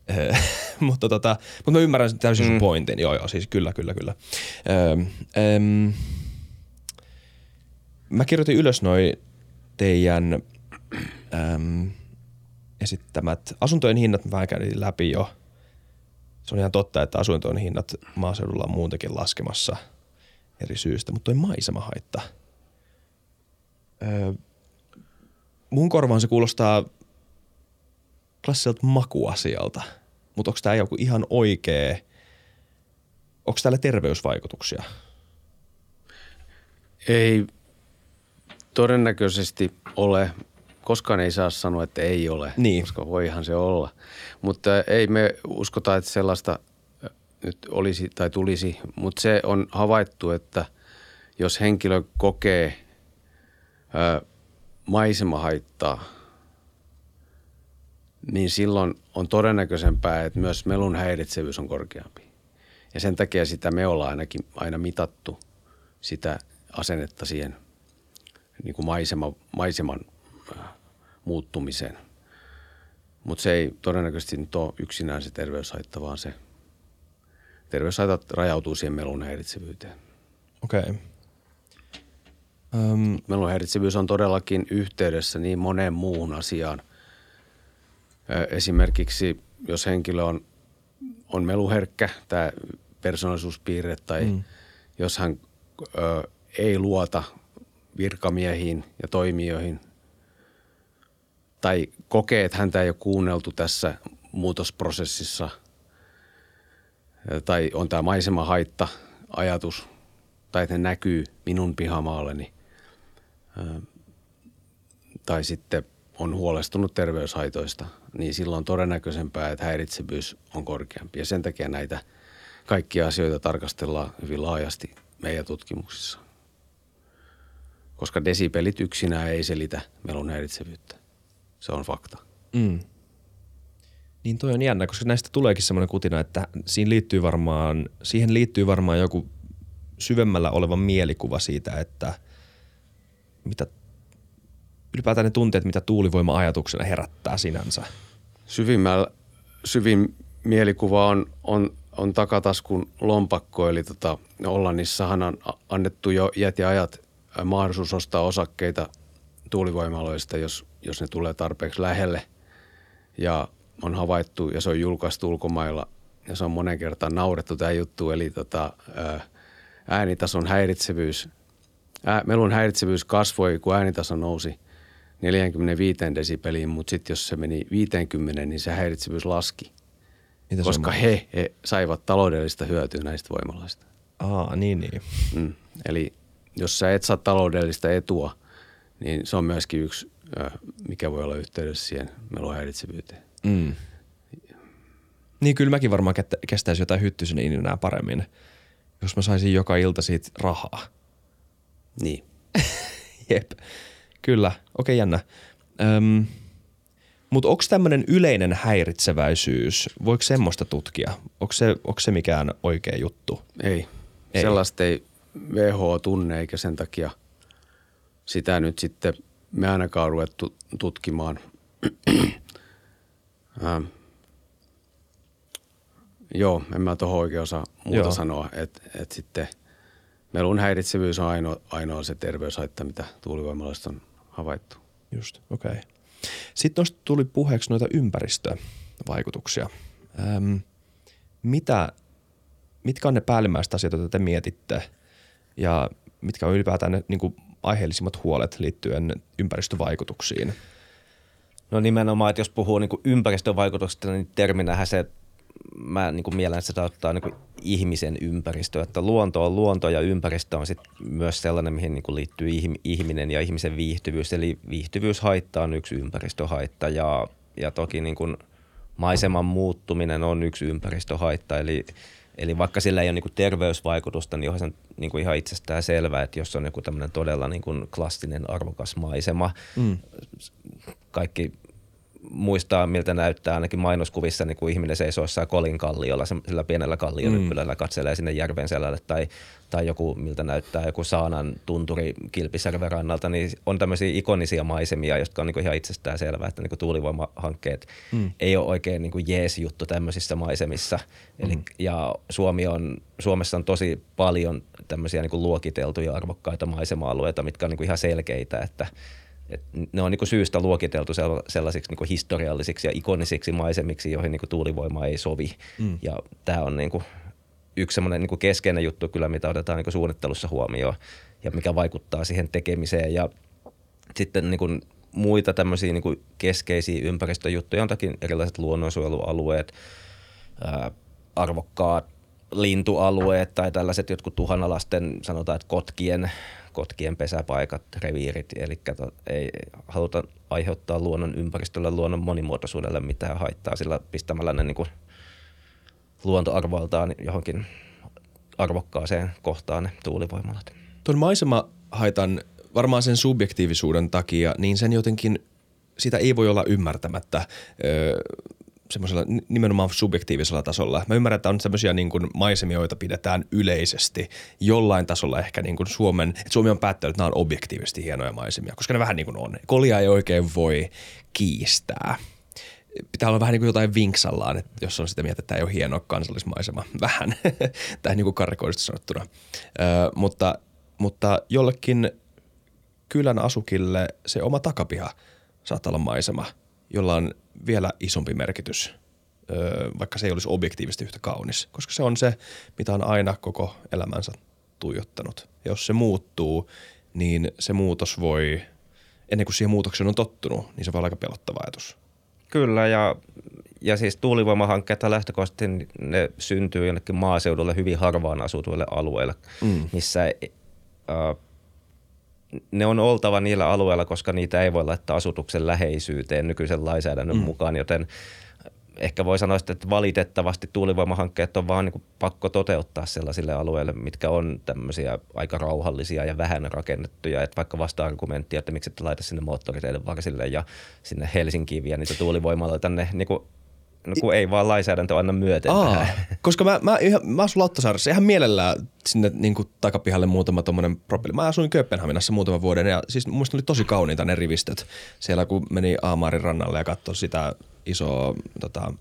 Eh, mutta, tota, mutta mä ymmärrän täysin sun pointin. Joo, joo, siis kyllä, kyllä, kyllä. Öm, öm, mä kirjoitin ylös noin teidän äm, esittämät asuntojen hinnat, mä vähän käyn läpi jo. Se on ihan totta, että asuntojen hinnat maaseudulla on muutenkin laskemassa eri syystä, mutta toi maisemahaitta. Öö, mun korvaan se kuulostaa klassiselta makuasialta, mutta onko tämä joku ihan oikea, onko täällä terveysvaikutuksia? Ei todennäköisesti ole. Koskaan ei saa sanoa, että ei ole, Niin. koska voihan se olla. Mutta ei me uskota, että sellaista ö, nyt olisi tai tulisi, mutta se on havaittu, että jos henkilö kokee ö, maisemahaittaa, niin silloin on todennäköisempää, että myös melun häiritsevyys on korkeampi. Ja sen takia sitä me ollaan ainakin aina mitattu sitä asennetta siihen niin kuin maisema, maiseman äh, muuttumiseen. Mutta se ei todennäköisesti nyt ole yksinään se terveyshaitta, vaan se terveyshaitat rajautuu siihen melun häiritsevyyteen. Okei. Okay. Melun häiritsevyys on todellakin yhteydessä niin moneen muuhun asiaan. Esimerkiksi jos henkilö on, on meluherkkä, tämä persoonallisuuspiirre, tai mm. jos hän ö, ei luota virkamiehiin ja toimijoihin, tai kokee, että häntä ei ole kuunneltu tässä muutosprosessissa, tai on tämä maisemahaitta ajatus, tai että ne näkyy minun pihamaalleni, tai sitten on huolestunut terveyshaitoista, niin silloin on todennäköisempää, että häiritsevyys on korkeampi. Ja sen takia näitä kaikkia asioita tarkastellaan hyvin laajasti meidän tutkimuksissa. Koska desipelit yksinään ei selitä melun häiritsevyyttä. Se on fakta. Mm. Niin toi on jännä, koska näistä tuleekin semmoinen kutina, että siihen liittyy varmaan, siihen liittyy varmaan joku syvemmällä oleva mielikuva siitä, että mitä ylipäätään ne tunteet, mitä tuulivoima ajatuksena herättää sinänsä. Syvimmällä, syvin mielikuva on, on, on takataskun lompakko, eli tota, Hollannissahan on annettu jo iät ja ajat mahdollisuus ostaa osakkeita tuulivoimaloista, jos, jos ne tulee tarpeeksi lähelle. Ja on havaittu ja se on julkaistu ulkomailla ja se on monen kertaan naurettu tämä juttu, eli tota, äänitason häiritsevyys, ää, melun häiritsevyys kasvoi, kun äänitaso nousi 45 desibeliin, mutta sitten jos se meni 50, niin se häiritsevyys laski. Mitä koska he, he saivat taloudellista hyötyä näistä voimalaista. Aa, niin niin. Mm. Eli jos sä et saa taloudellista etua, niin se on myöskin yksi, mikä voi olla yhteydessä siihen melun häiritsevyyteen. Mm. Niin kyllä mäkin varmaan kestäisin jotain hyttysen enää paremmin, jos mä saisin joka ilta siitä rahaa. Niin. Jep. Kyllä. Okei, okay, jännä. Öm, mutta onko tämmöinen yleinen häiritseväisyys, voiko semmoista tutkia? Onko se, onko se mikään oikea juttu? Ei. ei. Sellaista ei WHO tunne, eikä sen takia sitä nyt sitten me ainakaan ruvettu tutkimaan – Ähm, joo, en mä tuohon oikein osaa muuta joo. sanoa, että et sitten melun häiritsevyys on ainoa, ainoa se terveyshaitta, mitä tuulivoimalaista on havaittu. Just, okei. Okay. Sitten noista tuli puheeksi noita ympäristövaikutuksia. Öm, mitä, mitkä on ne päällimmäiset asiat, joita te mietitte ja mitkä on ylipäätään ne niin kuin aiheellisimmat huolet liittyen ympäristövaikutuksiin – No nimenomaan, että jos puhuu niin ympäristövaikutuksista, niin terminähän se, mä niin mielen, se tarkoittaa niin ihmisen ympäristö. Että luonto on luonto ja ympäristö on sit myös sellainen, mihin niin liittyy ihminen ja ihmisen viihtyvyys. Eli viihtyvyyshaitta on yksi ympäristöhaitta ja, ja toki niin maiseman muuttuminen on yksi ympäristöhaitta. Eli Eli vaikka sillä ei ole niin terveysvaikutusta, niin on se niin kuin ihan itsestään selvää, että jos on joku tämmöinen todella niin kuin klassinen arvokas maisema, mm. kaikki muistaa, miltä näyttää ainakin mainoskuvissa, niin kun ihminen seisoo jossain kolin kalliolla, sillä pienellä kallioryppylällä mm. katselee sinne järven selälle tai, tai joku, miltä näyttää joku Saanan tunturi Kilpisjärven rannalta, niin on tämmöisiä ikonisia maisemia, jotka on niin ihan itsestään selvää, että niin tuulivoimahankkeet mm. ei ole oikein niin jees juttu tämmöisissä maisemissa. Eli, mm. Ja Suomi on, Suomessa on tosi paljon tämmöisiä niin luokiteltuja arvokkaita maisema-alueita, mitkä on niin ihan selkeitä, että – et ne on niinku syystä luokiteltu sellaisiksi niinku historiallisiksi ja ikonisiksi maisemiksi, joihin niinku tuulivoima ei sovi. Mm. Ja tämä on niinku yksi semmoinen niinku keskeinen juttu kyllä, mitä otetaan niinku suunnittelussa huomioon ja mikä vaikuttaa siihen tekemiseen. Ja sitten niinku muita tämmöisiä niinku keskeisiä ympäristöjuttuja on toki erilaiset luonnonsuojelualueet, ää, arvokkaat lintualueet tai tällaiset jotkut tuhanalasten, sanotaan, että kotkien kotkien pesäpaikat, reviirit, eli ei haluta aiheuttaa luonnon ympäristölle, luonnon monimuotoisuudelle mitään haittaa sillä pistämällä ne niin kuin luontoarvoiltaan johonkin arvokkaaseen kohtaan ne tuulivoimalat. Tuon haitan varmaan sen subjektiivisuuden takia, niin sen jotenkin sitä ei voi olla ymmärtämättä semmoisella nimenomaan subjektiivisella tasolla. Mä ymmärrän, että on sellaisia niin maisemia, joita pidetään yleisesti jollain tasolla ehkä niin kuin Suomen, että Suomi on päättänyt, että nämä on objektiivisesti hienoja maisemia, koska ne vähän niin kuin on. Kolia ei oikein voi kiistää. Pitää olla vähän niin kuin jotain vinksallaan, että jos on sitä mieltä, että tämä ei ole hieno kansallismaisema. Vähän, tai niin kuin karrikoidusti sanottuna. Ö, mutta, mutta jollekin kylän asukille se oma takapiha saattaa olla maisema, jolla on vielä isompi merkitys, vaikka se ei olisi objektiivisesti yhtä kaunis, koska se on se, mitä on aina koko elämänsä tuijottanut. Ja jos se muuttuu, niin se muutos voi, ennen kuin siihen muutokseen on tottunut, niin se voi olla aika pelottava ajatus. Kyllä, ja, ja siis tuulivoimahankkeet lähtökohtaisesti ne syntyy jonnekin maaseudulle hyvin harvaan asutuille alueille, mm. missä äh, ne on oltava niillä alueilla, koska niitä ei voi laittaa asutuksen läheisyyteen nykyisen lainsäädännön mm. mukaan, joten ehkä voi sanoa, että valitettavasti tuulivoimahankkeet on vaan niin kuin pakko toteuttaa sellaisille alueille, mitkä on tämmöisiä aika rauhallisia ja vähän rakennettuja. Että vaikka vasta-argumenttia, että miksi et laita sinne moottoriteiden varsille ja sinne Helsinkiin vie niitä tuulivoimalla tänne niin kuin No kun ei vaan lainsäädäntö anna myöten Aa, tähän. Koska mä, mä, ihan, mä asun Lauttasaaressa ihan mielellään sinne niin kuin takapihalle muutama tommonen propelli. Mä asuin Kööpenhaminassa muutaman vuoden ja siis muista oli tosi kauniita ne rivistöt. Siellä kun meni Aamaarin rannalle ja katsoi sitä isoa tota,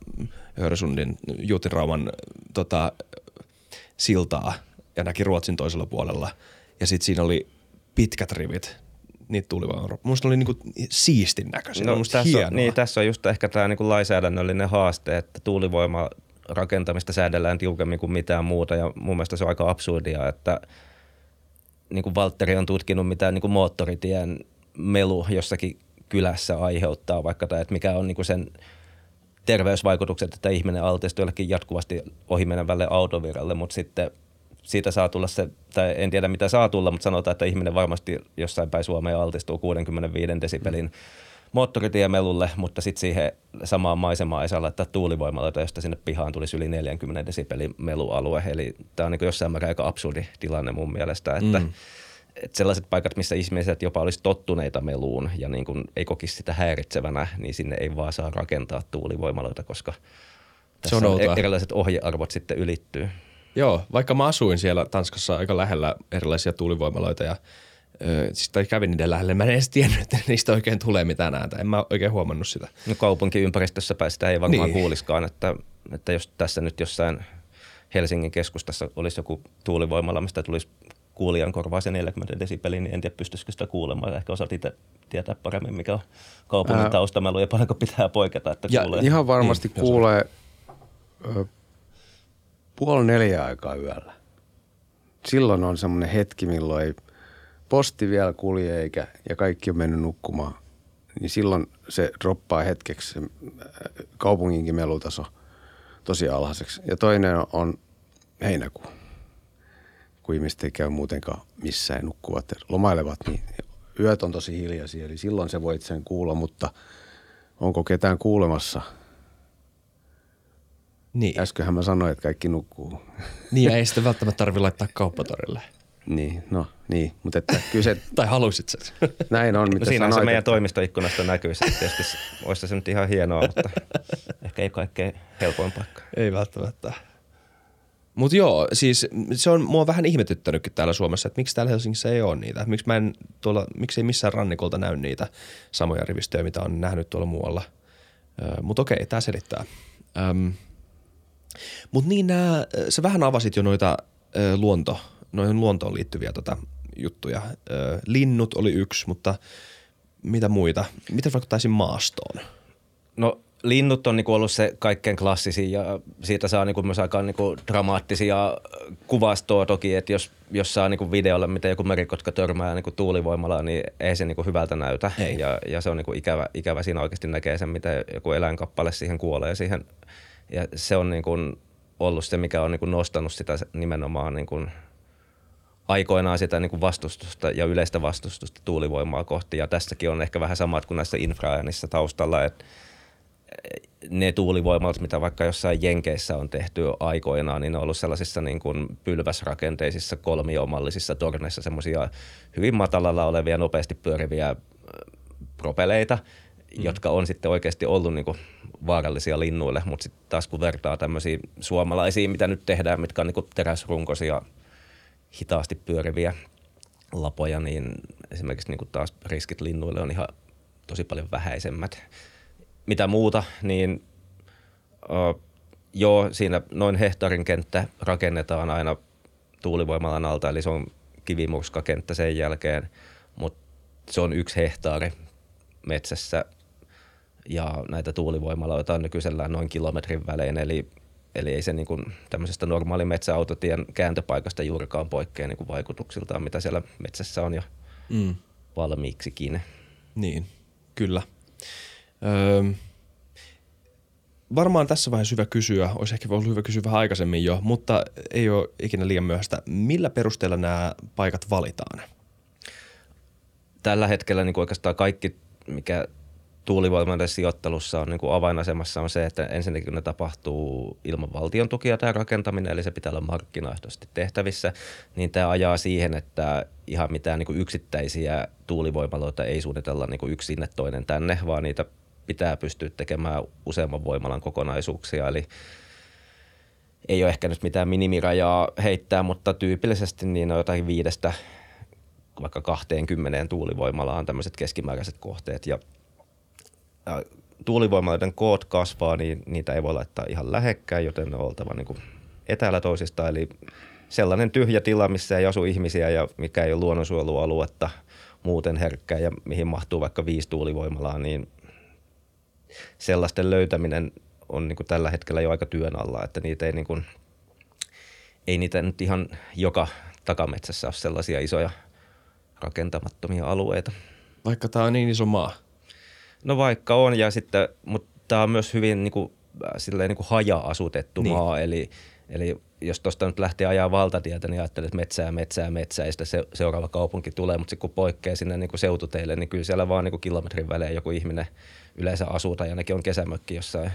Hörsundin Juutirauman tota, siltaa ja näki Ruotsin toisella puolella. Ja sitten siinä oli pitkät rivit niitä tuulivoimaa. Minusta oli niinku siistin näköisiä. No, tässä, on, niin, tässä on just ehkä tämä niinku lainsäädännöllinen haaste, että tuulivoima rakentamista säädellään tiukemmin kuin mitään muuta ja mun mielestä se on aika absurdia, että niin kuin Valtteri on tutkinut, mitä niin kuin moottoritien melu jossakin kylässä aiheuttaa, vaikka tai että mikä on niin kuin sen terveysvaikutukset, että ihminen altistuu jollekin jatkuvasti ohimenevälle autoviralle, mutta sitten siitä saa tulla se, tai en tiedä mitä saa tulla, mutta sanotaan, että ihminen varmasti jossain päin Suomea altistuu 65 desibelin mm. moottoritiemelulle, mutta sitten siihen samaan maisemaan ei saa laittaa tuulivoimaloita, josta sinne pihaan tulisi yli 40 desibelin melualue. Eli tämä on niin jossain määrin aika absurdi tilanne mun mielestä, että mm. Että sellaiset paikat, missä ihmiset jopa olisi tottuneita meluun ja niin kuin ei kokisi sitä häiritsevänä, niin sinne ei vaan saa rakentaa tuulivoimaloita, koska tässä se on, on erilaiset ohjearvot sitten ylittyy. Joo, vaikka mä asuin siellä Tanskassa aika lähellä erilaisia tuulivoimaloita ja Öö, siis tai kävin niiden lähelle. Mä en edes tiennyt, että niistä oikein tulee mitään ääntä. En mä oikein huomannut sitä. No kaupunkiympäristössä sitä ei varmaan niin. kuuliskaan, että, että jos tässä nyt jossain Helsingin keskustassa olisi joku tuulivoimala, mistä tulisi kuulijan korvaa se 40 desibeliä, niin en tiedä pystyisikö sitä kuulemaan. Ehkä osaat itse tietää paremmin, mikä on kaupungin taustamelu ja paljonko pitää poiketa, että ja kuulee. Ihan varmasti niin, kuulee puoli neljä aikaa yöllä. Silloin on semmoinen hetki, milloin ei posti vielä kulje eikä, ja kaikki on mennyt nukkumaan. Niin silloin se droppaa hetkeksi äh, kaupunginkin melutaso tosi alhaiseksi. Ja toinen on heinäkuu, kun ihmiset ei käy muutenkaan missään nukkuvat lomailevat, niin yöt on tosi hiljaisia. Eli silloin se voit sen kuulla, mutta onko ketään kuulemassa – niin. Äsköhän mä sanoin, että kaikki nukkuu. Niin, ja ei sitten välttämättä tarvi laittaa kauppatorille. Niin, no niin, mutta että kyllä se... tai halusit sen. Näin on, mitä no siinä sanoit, se meidän että... toimistoikkunasta näkyy. Se tietysti olisi se nyt ihan hienoa, mutta ehkä ei kaikkein helpoin paikka. Ei välttämättä. Mutta joo, siis se on mua vähän ihmetyttänytkin täällä Suomessa, että miksi täällä Helsingissä ei ole niitä. Miksi, mä en tuolla, miksi ei missään rannikolta näy niitä samoja rivistöjä, mitä on nähnyt tuolla muualla. Mutta okei, tämä selittää. Öm, mutta niin nää, sä vähän avasit jo noita ö, luonto, noihin luontoon liittyviä tota, juttuja. Ö, linnut oli yksi, mutta mitä muita? Miten vaikuttaisi maastoon? No linnut on niinku ollut se kaikkein klassisin ja siitä saa niinku myös aika niinku dramaattisia kuvastoa toki, että jos, jos saa niinku videolla, miten joku merikotka törmää niinku tuulivoimalla, niin ei se niinku hyvältä näytä. Ei. Ja, ja se on niinku ikävä, ikävä siinä oikeasti näkee sen, miten joku eläinkappale siihen kuolee siihen ja se on niin kuin ollut se, mikä on niin kuin nostanut sitä nimenomaan niin kuin aikoinaan sitä niin kuin vastustusta ja yleistä vastustusta tuulivoimaa kohti. Ja tässäkin on ehkä vähän samat kuin näissä infraäännissä taustalla, että ne tuulivoimalat, mitä vaikka jossain Jenkeissä on tehty aikoinaan, niin ne on ollut sellaisissa niin kuin pylväsrakenteisissa kolmiomallisissa torneissa semmoisia hyvin matalalla olevia, nopeasti pyöriviä propeleita, mm. jotka on sitten oikeasti ollut niin kuin vaarallisia linnuille, mutta sitten taas kun vertaa tämmöisiä suomalaisia, mitä nyt tehdään, mitkä on niin teräsrunkoisia, hitaasti pyöriviä lapoja, niin esimerkiksi niin taas riskit linnuille on ihan tosi paljon vähäisemmät. Mitä muuta, niin uh, joo, siinä noin hehtaarin kenttä rakennetaan aina tuulivoimalan alta, eli se on kivimurskakenttä sen jälkeen, mutta se on yksi hehtaari metsässä – ja näitä tuulivoimaloita on nykyisellään noin kilometrin välein, eli, eli ei se niin kuin tämmöisestä normaali metsäautotien kääntöpaikasta juurikaan poikkea niin kuin vaikutuksiltaan, mitä siellä metsässä on jo mm. valmiiksikin. Niin, kyllä. Öö, varmaan tässä vaiheessa hyvä kysyä, olisi ehkä ollut hyvä kysyä vähän aikaisemmin jo, mutta ei ole ikinä liian myöhäistä. Millä perusteella nämä paikat valitaan? tällä hetkellä niin kuin oikeastaan kaikki, mikä tuulivoimaiden sijoittelussa on niin kuin avainasemassa on se, että ensinnäkin ne tapahtuu ilman valtion tukia tämä rakentaminen, eli se pitää olla markkinaehtoisesti tehtävissä, niin tämä ajaa siihen, että ihan mitään niin kuin yksittäisiä tuulivoimaloita ei suunnitella niin kuin yksi sinne toinen tänne, vaan niitä pitää pystyä tekemään useamman voimalan kokonaisuuksia, eli ei ole ehkä nyt mitään minimirajaa heittää, mutta tyypillisesti niin on jotain viidestä vaikka 20 tuulivoimalaan tämmöiset keskimääräiset kohteet ja tuulivoimaloiden koot kasvaa, niin niitä ei voi laittaa ihan lähekkäin, joten ne on oltava niin kuin etäällä toisista. Eli sellainen tyhjä tila, missä ei asu ihmisiä ja mikä ei ole luonnonsuojelualuetta muuten herkkää ja mihin mahtuu vaikka viisi tuulivoimalaa, niin sellaisten löytäminen on niin kuin tällä hetkellä jo aika työn alla, että niitä ei, niin kuin, ei niitä nyt ihan joka takametsässä ole sellaisia isoja rakentamattomia alueita. Vaikka tämä on niin iso maa. No vaikka on, ja sitten, mutta tämä on myös hyvin niin kuin, silleen, niin kuin haja-asutettu niin. maa, eli, eli jos tuosta nyt lähtee ajaa valtatietä, niin ajattelee, että metsää, metsää, metsää, ja sitten se, seuraava kaupunki tulee, mutta sitten kun poikkeaa sinne niin kuin seututeille, niin kyllä siellä vaan niin kuin kilometrin välein joku ihminen yleensä asuu, tai ainakin on kesämökki jossain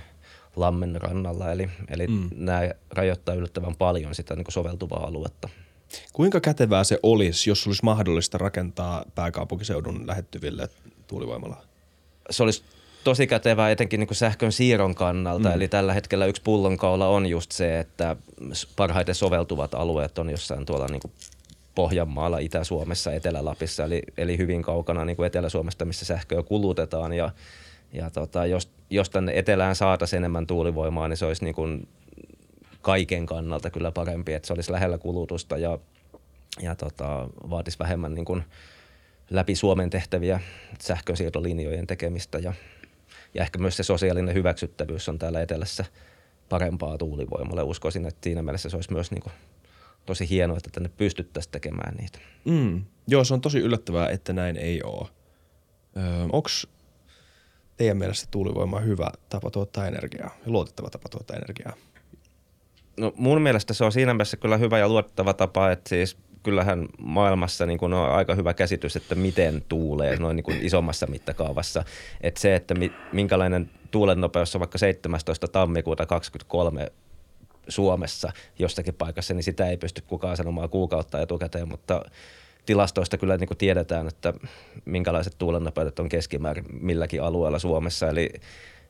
lammen rannalla, eli, eli mm. nämä rajoittaa yllättävän paljon sitä niin kuin soveltuvaa aluetta. Kuinka kätevää se olisi, jos olisi mahdollista rakentaa pääkaupunkiseudun lähettyville tuulivoimalaa? Se olisi tosi kätevää etenkin niin kuin sähkön siirron kannalta. Mm. Eli tällä hetkellä yksi pullonkaula on just se, että parhaiten soveltuvat alueet on jossain tuolla niin kuin Pohjanmaalla, Itä-Suomessa, Etelä-Lapissa, eli, eli hyvin kaukana niin kuin Etelä-Suomesta, missä sähköä kulutetaan. Ja, ja tota, jos, jos tänne etelään saataisiin enemmän tuulivoimaa, niin se olisi niin kuin kaiken kannalta kyllä parempi, että se olisi lähellä kulutusta ja, ja tota, vaatisi vähemmän niin kuin – läpi Suomen tehtäviä sähkönsiirtolinjojen tekemistä ja, ja ehkä myös se sosiaalinen hyväksyttävyys on täällä etelässä parempaa tuulivoimalle. Uskoisin, että siinä mielessä se olisi myös niin kuin tosi hienoa, että tänne pystyttäisiin tekemään niitä. Mm. Joo, se on tosi yllättävää, että näin ei ole. Öö, Onko teidän mielestä tuulivoima hyvä tapa tuottaa energiaa ja luotettava tapa tuottaa energiaa? No mun mielestä se on siinä mielessä kyllä hyvä ja luotettava tapa, että siis kyllähän maailmassa niin kuin on aika hyvä käsitys, että miten tuulee noin niin kuin isommassa mittakaavassa. Että se, että minkälainen tuulen nopeus on vaikka 17. tammikuuta 2023 Suomessa jossakin paikassa, niin sitä ei pysty kukaan sanomaan kuukautta etukäteen, mutta tilastoista kyllä niin kuin tiedetään, että minkälaiset tuulennopeudet on keskimäärin milläkin alueella Suomessa. Eli,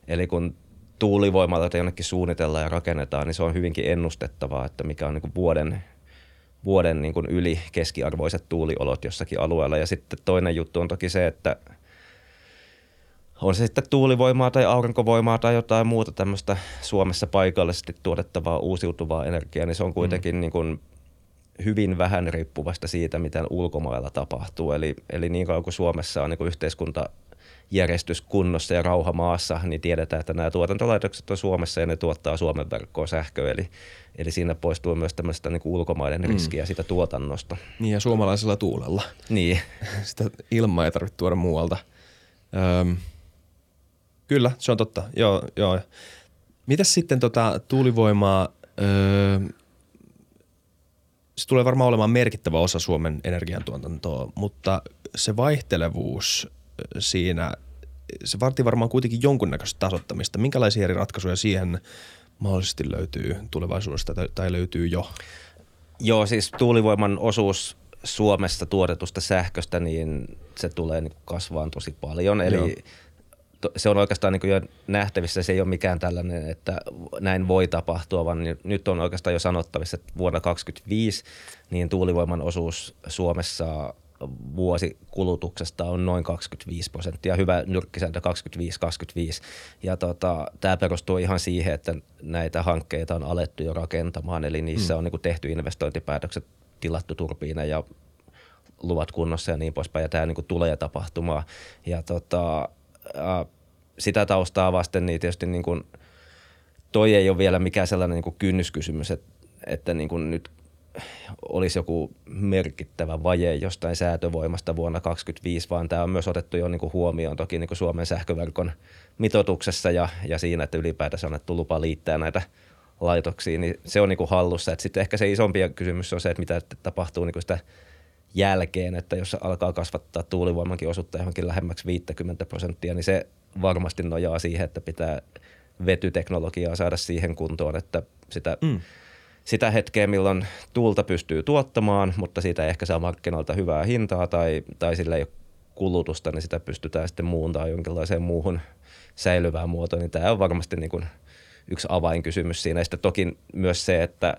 eli kun tuulivoimalla jonnekin suunnitellaan ja rakennetaan, niin se on hyvinkin ennustettavaa, että mikä on niin kuin vuoden vuoden niin kuin yli keskiarvoiset tuuliolot jossakin alueella. Ja sitten toinen juttu on toki se, että on se sitten tuulivoimaa tai aurinkovoimaa tai jotain muuta tämmöistä Suomessa paikallisesti tuotettavaa uusiutuvaa energiaa, niin se on kuitenkin mm. niin kuin hyvin vähän riippuvasta siitä, mitä ulkomailla tapahtuu. Eli, eli niin kauan kuin Suomessa on niin kuin yhteiskunta järjestys kunnossa ja rauha maassa, niin tiedetään, että nämä tuotantolaitokset on Suomessa ja ne tuottaa Suomen verkkoon sähköä. Eli, eli siinä poistuu myös tämmöistä niin ulkomaiden mm. riskiä sitä tuotannosta. Niin ja suomalaisella tuulella. Niin. sitä ilmaa ei tarvitse tuoda muualta. Öm, kyllä, se on totta. Joo, joo. Mitäs sitten tota, tuulivoimaa, öö, se tulee varmaan olemaan merkittävä osa Suomen energiantuotantoa, mutta se vaihtelevuus siinä, se vaatii varmaan kuitenkin jonkunnäköistä tasottamista. Minkälaisia eri ratkaisuja siihen mahdollisesti löytyy tulevaisuudesta tai, löytyy jo? Joo, siis tuulivoiman osuus Suomessa tuotetusta sähköstä, niin se tulee niin kasvaan tosi paljon. Eli Joo. se on oikeastaan niin jo nähtävissä, se ei ole mikään tällainen, että näin voi tapahtua, vaan nyt on oikeastaan jo sanottavissa, että vuonna 2025 niin tuulivoiman osuus Suomessa vuosikulutuksesta on noin 25 prosenttia, hyvä nyrkkisääntö 25-25. Ja tota, tämä perustuu ihan siihen, että näitä hankkeita on alettu jo rakentamaan, eli niissä mm. on niin tehty investointipäätökset, tilattu turbiina ja luvat kunnossa ja niin poispäin, ja tämä niin tulee tapahtumaan. Ja tota, sitä taustaa vasten niin tietysti niin kuin, toi ei ole vielä mikään sellainen niin kuin kynnyskysymys, että, että niin kuin nyt olisi joku merkittävä vaje jostain säätövoimasta vuonna 2025, vaan tämä on myös otettu jo niin kuin huomioon toki niin kuin Suomen sähköverkon mitoituksessa ja, ja siinä, että ylipäätänsä on annettu lupa liittää näitä laitoksiin, niin se on niin kuin hallussa. Sitten ehkä se isompi kysymys on se, että mitä tapahtuu niin kuin sitä jälkeen, että jos alkaa kasvattaa tuulivoimankin osuutta johonkin lähemmäksi 50 prosenttia, niin se varmasti nojaa siihen, että pitää vetyteknologiaa saada siihen kuntoon, että sitä, mm. Sitä hetkeä, milloin tuulta pystyy tuottamaan, mutta siitä ei ehkä saa markkinoilta hyvää hintaa tai, tai sillä ei ole kulutusta, niin sitä pystytään sitten muuntaa jonkinlaiseen muuhun säilyvään muotoon, niin tämä on varmasti niin kuin yksi avainkysymys siinä. Ja sitten toki myös se, että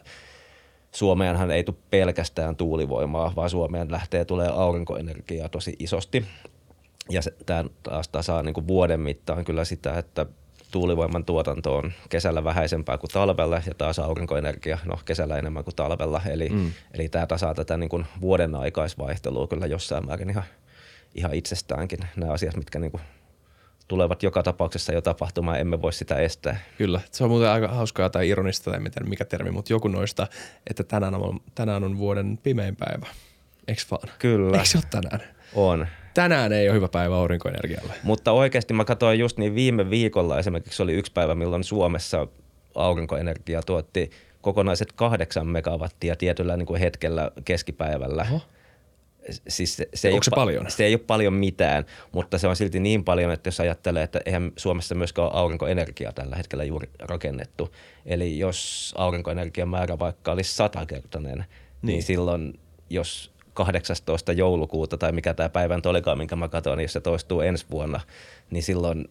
Suomeenhan ei tule pelkästään tuulivoimaa, vaan Suomeen lähtee tulee aurinkoenergiaa tosi isosti. Ja tämä taas tasaa niin kuin vuoden mittaan kyllä sitä, että tuulivoiman tuotanto on kesällä vähäisempää kuin talvella ja taas aurinkoenergia, no kesällä enemmän kuin talvella. Eli, mm. eli tämä tasaa tätä niin kuin vuoden aikaisvaihtelua kyllä jossain määrin ihan, ihan itsestäänkin. Nämä asiat, mitkä niin kuin tulevat joka tapauksessa jo tapahtumaan, emme voi sitä estää. Kyllä, se on muuten aika hauskaa tai ironista tai miten, mikä termi, mutta joku noista, että tänään on, tänään on vuoden pimein päivä. Eikö vaan? Kyllä. Eikö se ole tänään? On. Tänään ei ole hyvä päivä aurinkoenergialle. Mutta oikeasti mä katsoin just niin viime viikolla esimerkiksi oli yksi päivä, milloin Suomessa aurinkoenergia tuotti kokonaiset kahdeksan megawattia tietyllä niin kuin hetkellä keskipäivällä. Oho siis se, se, ei Onko se, paljon? se ei ole paljon mitään, mutta se on silti niin paljon, että jos ajattelee, että eihän Suomessa myöskään ole aurinkoenergiaa tällä hetkellä juuri rakennettu. Eli jos aurinkoenergian määrä vaikka olisi satakertainen, niin, niin silloin jos 18. joulukuuta tai mikä tämä päivän olikaan, minkä mä katsoin, niin jos se toistuu ensi vuonna, niin silloin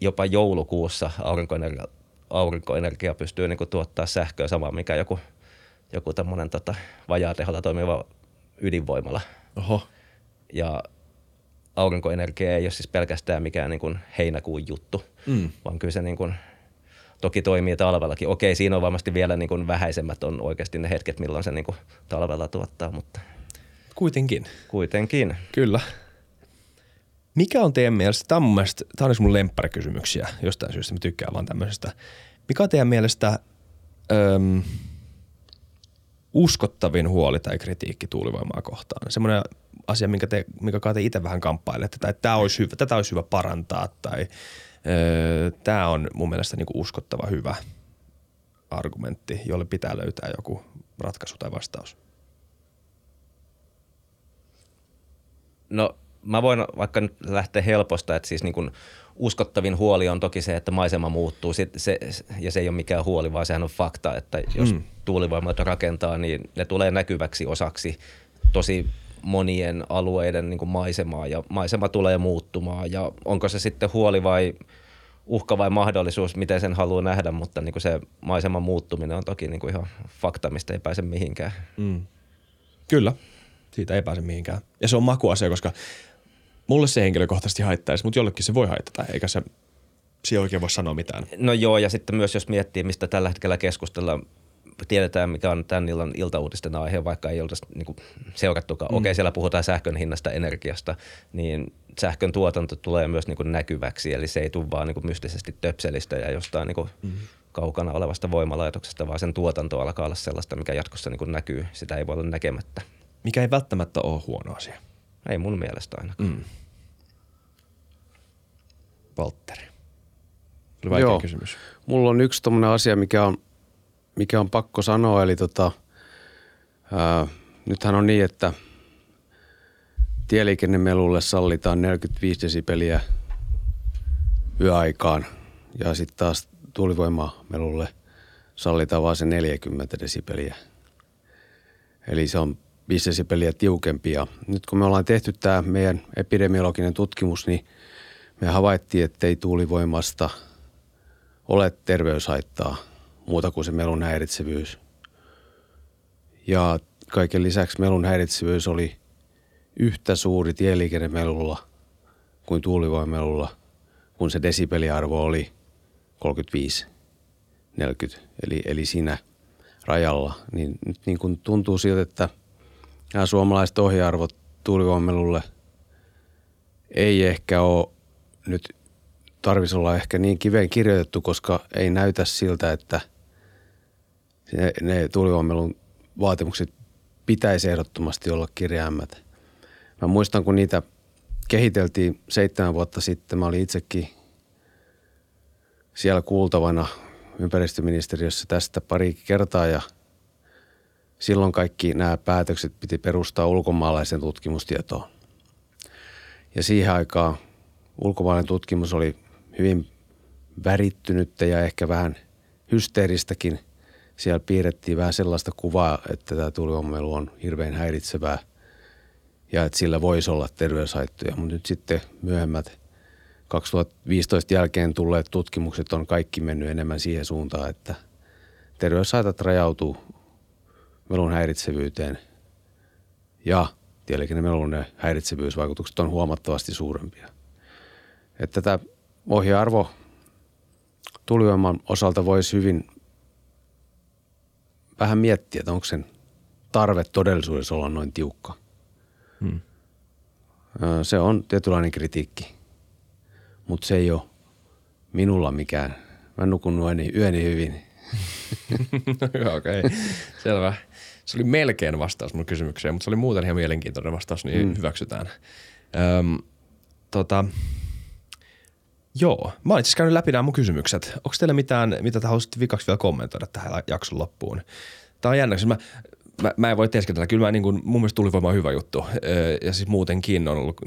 jopa joulukuussa aurinkoenergia, aurinkoenergia pystyy niin tuottaa sähköä samaan, mikä joku, joku tämmöinen tota, vajaa teholla toimiva ydinvoimala. Oho. Ja aurinkoenergia ei ole siis pelkästään mikään niin kuin heinäkuun juttu, mm. vaan kyllä se niin kuin, toki toimii talvellakin. Okei, siinä on varmasti vielä niin kuin vähäisemmät on oikeasti ne hetket, milloin se niin kuin talvella tuottaa, mutta kuitenkin. Kuitenkin. Kyllä. Mikä on teidän mielestä, tämä on mun mielestä, tämä on mun lemppärikysymyksiä jostain syystä, mä tykkään vaan tämmöisestä. Mikä on teidän mielestä, öm, uskottavin huoli tai kritiikki tuulivoimaa kohtaan? Semmoinen asia, minkä, te, minkä te itse vähän kamppailette, tai tämä olisi hyvä, tätä olisi hyvä parantaa, tai öö, tämä on mun mielestä niinku uskottava hyvä argumentti, jolle pitää löytää joku ratkaisu tai vastaus. No mä voin vaikka nyt lähteä helposta, että siis niin kuin uskottavin huoli on toki se, että maisema muuttuu se, se, ja se ei ole mikään huoli, vaan sehän on fakta, että jos mm. tuulivoimat rakentaa, niin ne tulee näkyväksi osaksi tosi monien alueiden niin kuin maisemaa ja maisema tulee muuttumaan ja onko se sitten huoli vai uhka vai mahdollisuus, miten sen haluaa nähdä, mutta niin kuin se maiseman muuttuminen on toki niin kuin ihan fakta, mistä ei pääse mihinkään. Mm. Kyllä, siitä ei pääse mihinkään. Ja se on makuasia, koska mulle se henkilökohtaisesti haittaisi, mutta jollekin se voi haitata, eikä se siihen oikein voi sanoa mitään. No joo, ja sitten myös jos miettii, mistä tällä hetkellä keskustellaan, tiedetään, mikä on tämän illan iltauutisten aihe, vaikka ei oltaisi niin seurattukaan. Mm. Okei, siellä puhutaan sähkön hinnasta, energiasta, niin sähkön tuotanto tulee myös niin kuin näkyväksi, eli se ei tule vaan niin kuin mystisesti töpselistä ja jostain niin kuin mm. kaukana olevasta voimalaitoksesta, vaan sen tuotanto alkaa olla sellaista, mikä jatkossa niin kuin näkyy. Sitä ei voi olla näkemättä. Mikä ei välttämättä ole huono asia. Ei mun mielestä ainakaan. Mm. Valtteri. Oli vaikea Joo. kysymys. Mulla on yksi tommonen asia, mikä on, mikä on pakko sanoa. Eli tota, ää, nythän on niin, että tieliikennemelulle sallitaan 45 desibeliä yöaikaan ja sitten taas tuulivoimamelulle sallitaan vain se 40 desibeliä. Eli se on 5 desibeliä tiukempi. Ja nyt kun me ollaan tehty tämä meidän epidemiologinen tutkimus, niin me havaittiin, että ei tuulivoimasta ole terveyshaittaa muuta kuin se melun häiritsevyys. Ja kaiken lisäksi melun häiritsevyys oli yhtä suuri tieliikennemelulla kuin tuulivoimelulla, kun se desibeliarvo oli 35, 40, eli, eli siinä rajalla. Niin nyt niin kuin tuntuu siltä, että – nämä suomalaiset ohjearvot tuulivoimelulle ei ehkä ole nyt tarvitsisi olla ehkä niin kiveen kirjoitettu, koska ei näytä siltä, että ne, ne tuulivoimelun vaatimukset pitäisi ehdottomasti olla kirjaimet. Mä muistan, kun niitä kehiteltiin seitsemän vuotta sitten, mä olin itsekin siellä kuultavana ympäristöministeriössä tästä pari kertaa ja silloin kaikki nämä päätökset piti perustaa ulkomaalaisen tutkimustietoon. Ja siihen aikaan ulkomaalainen tutkimus oli hyvin värittynyttä ja ehkä vähän hysteeristäkin. Siellä piirrettiin vähän sellaista kuvaa, että tämä tuulivoimailu on hirveän häiritsevää ja että sillä voisi olla terveyshaittoja. Mutta nyt sitten myöhemmät 2015 jälkeen tulleet tutkimukset on kaikki mennyt enemmän siihen suuntaan, että terveyshaitat rajautuu melun häiritsevyyteen ja tieliikennemelun häiritsevyysvaikutukset on huomattavasti suurempia. Että tätä ohjearvo tulivoiman osalta voisi hyvin vähän miettiä, että onko sen tarve todellisuudessa olla noin tiukka. Hmm. Se on tietynlainen kritiikki, mutta se ei ole minulla mikään. Mä nukun yöni, yöni hyvin. Okei, okay. selvä. Se oli melkein vastaus mun kysymykseen, mutta se oli muuten ihan mielenkiintoinen vastaus, niin mm. hyväksytään. Öm, tota, joo, mä olen siis käynyt läpi nämä mun kysymykset. Onko teillä mitään, mitä te haluaisitte vikaksi vielä kommentoida tähän jakson loppuun? Tämä on jännä, mä, mä, mä en voi teeskentellä. Kyllä mä, niin kuin, mun mielestä tulivoima on hyvä juttu. Ja siis muutenkin on ollut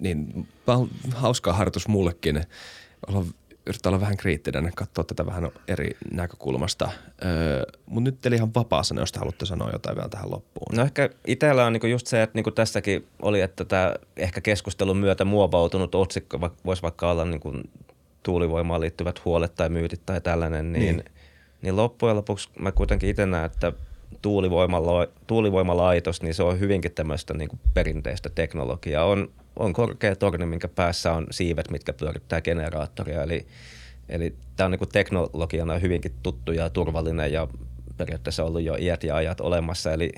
niin hauskaa harjoitus mullekin olla yrittää olla vähän kriittinen, katsoa tätä vähän eri näkökulmasta. Öö, Mutta nyt teillä ihan vapaa sana, jos te haluatte sanoa jotain vielä tähän loppuun. No ehkä itsellä on niinku just se, että niinku tässäkin oli, että tämä ehkä keskustelun myötä muovautunut otsikko voisi vaikka olla niinku tuulivoimaan liittyvät huolet tai myytit tai tällainen, niin, niin. niin loppujen lopuksi mä kuitenkin itse näen, että tuulivoimala, tuulivoimalaitos, niin se on hyvinkin tämmöistä niin kuin perinteistä teknologiaa. On on korkea torni, minkä päässä on siivet, mitkä pyörittää generaattoria. Eli, eli tämä on niin teknologiana hyvinkin tuttu ja turvallinen ja periaatteessa ollut jo iät ja ajat olemassa. Eli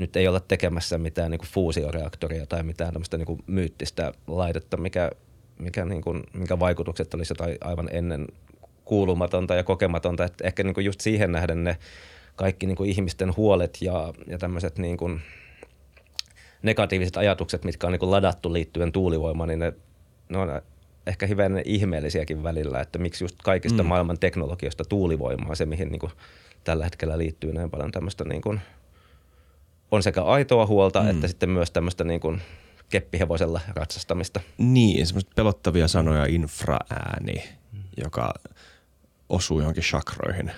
nyt ei olla tekemässä mitään niin kuin fuusioreaktoria tai mitään tämmöistä niin kuin myyttistä laitetta, mikä, mikä, niin kuin, mikä vaikutukset olisi jotain aivan ennen kuulumatonta ja kokematonta. Että ehkä niin kuin just siihen nähden ne kaikki niin kuin ihmisten huolet ja, ja tämmöiset niin kuin – negatiiviset ajatukset, mitkä on niin ladattu liittyen tuulivoimaan, niin ne, ne on ehkä hyvän ihmeellisiäkin välillä, että miksi just kaikista mm. maailman teknologioista tuulivoima on se, mihin niin kuin tällä hetkellä liittyy näin paljon tämmöistä niin kuin, on sekä aitoa huolta mm. että sitten myös tämmöistä niin kuin keppihevosella ratsastamista. Niin, semmoista pelottavia sanoja infraääni, mm. joka osuu johonkin chakroihin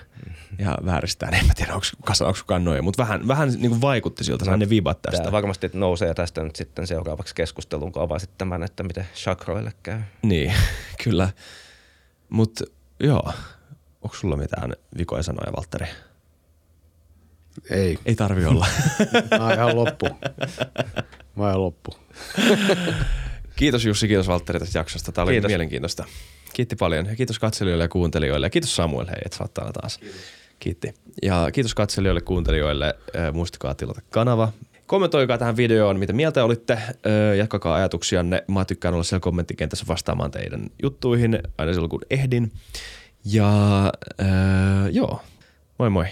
ja vääristää. En mä tiedä, onko, onko kannoja, mutta vähän, vähän niin kuin vaikutti siltä, sain ne vibat tästä. Tämä varmasti nousee tästä nyt sitten seuraavaksi keskusteluun, kun avasit tämän, että miten chakroille käy. Niin, kyllä. Mutta joo, onko sulla mitään vikoja sanoja, Valtteri? Ei. Ei tarvi olla. Mä oon ihan loppu. Mä oon ihan loppu. kiitos Jussi, kiitos Valtteri tästä jaksosta. Tämä oli kiitos. mielenkiintoista. Kiitti paljon ja kiitos katselijoille ja kuuntelijoille ja kiitos Samuel, hei, että saat täällä taas. Kiitos. Kiitti. Ja kiitos katselijoille, kuuntelijoille. Muistakaa tilata kanava. Kommentoikaa tähän videoon, mitä mieltä olitte. Jatkakaa ajatuksianne. Mä tykkään olla siellä kommenttikentässä vastaamaan teidän juttuihin aina silloin kun ehdin. Ja äh, joo, moi moi.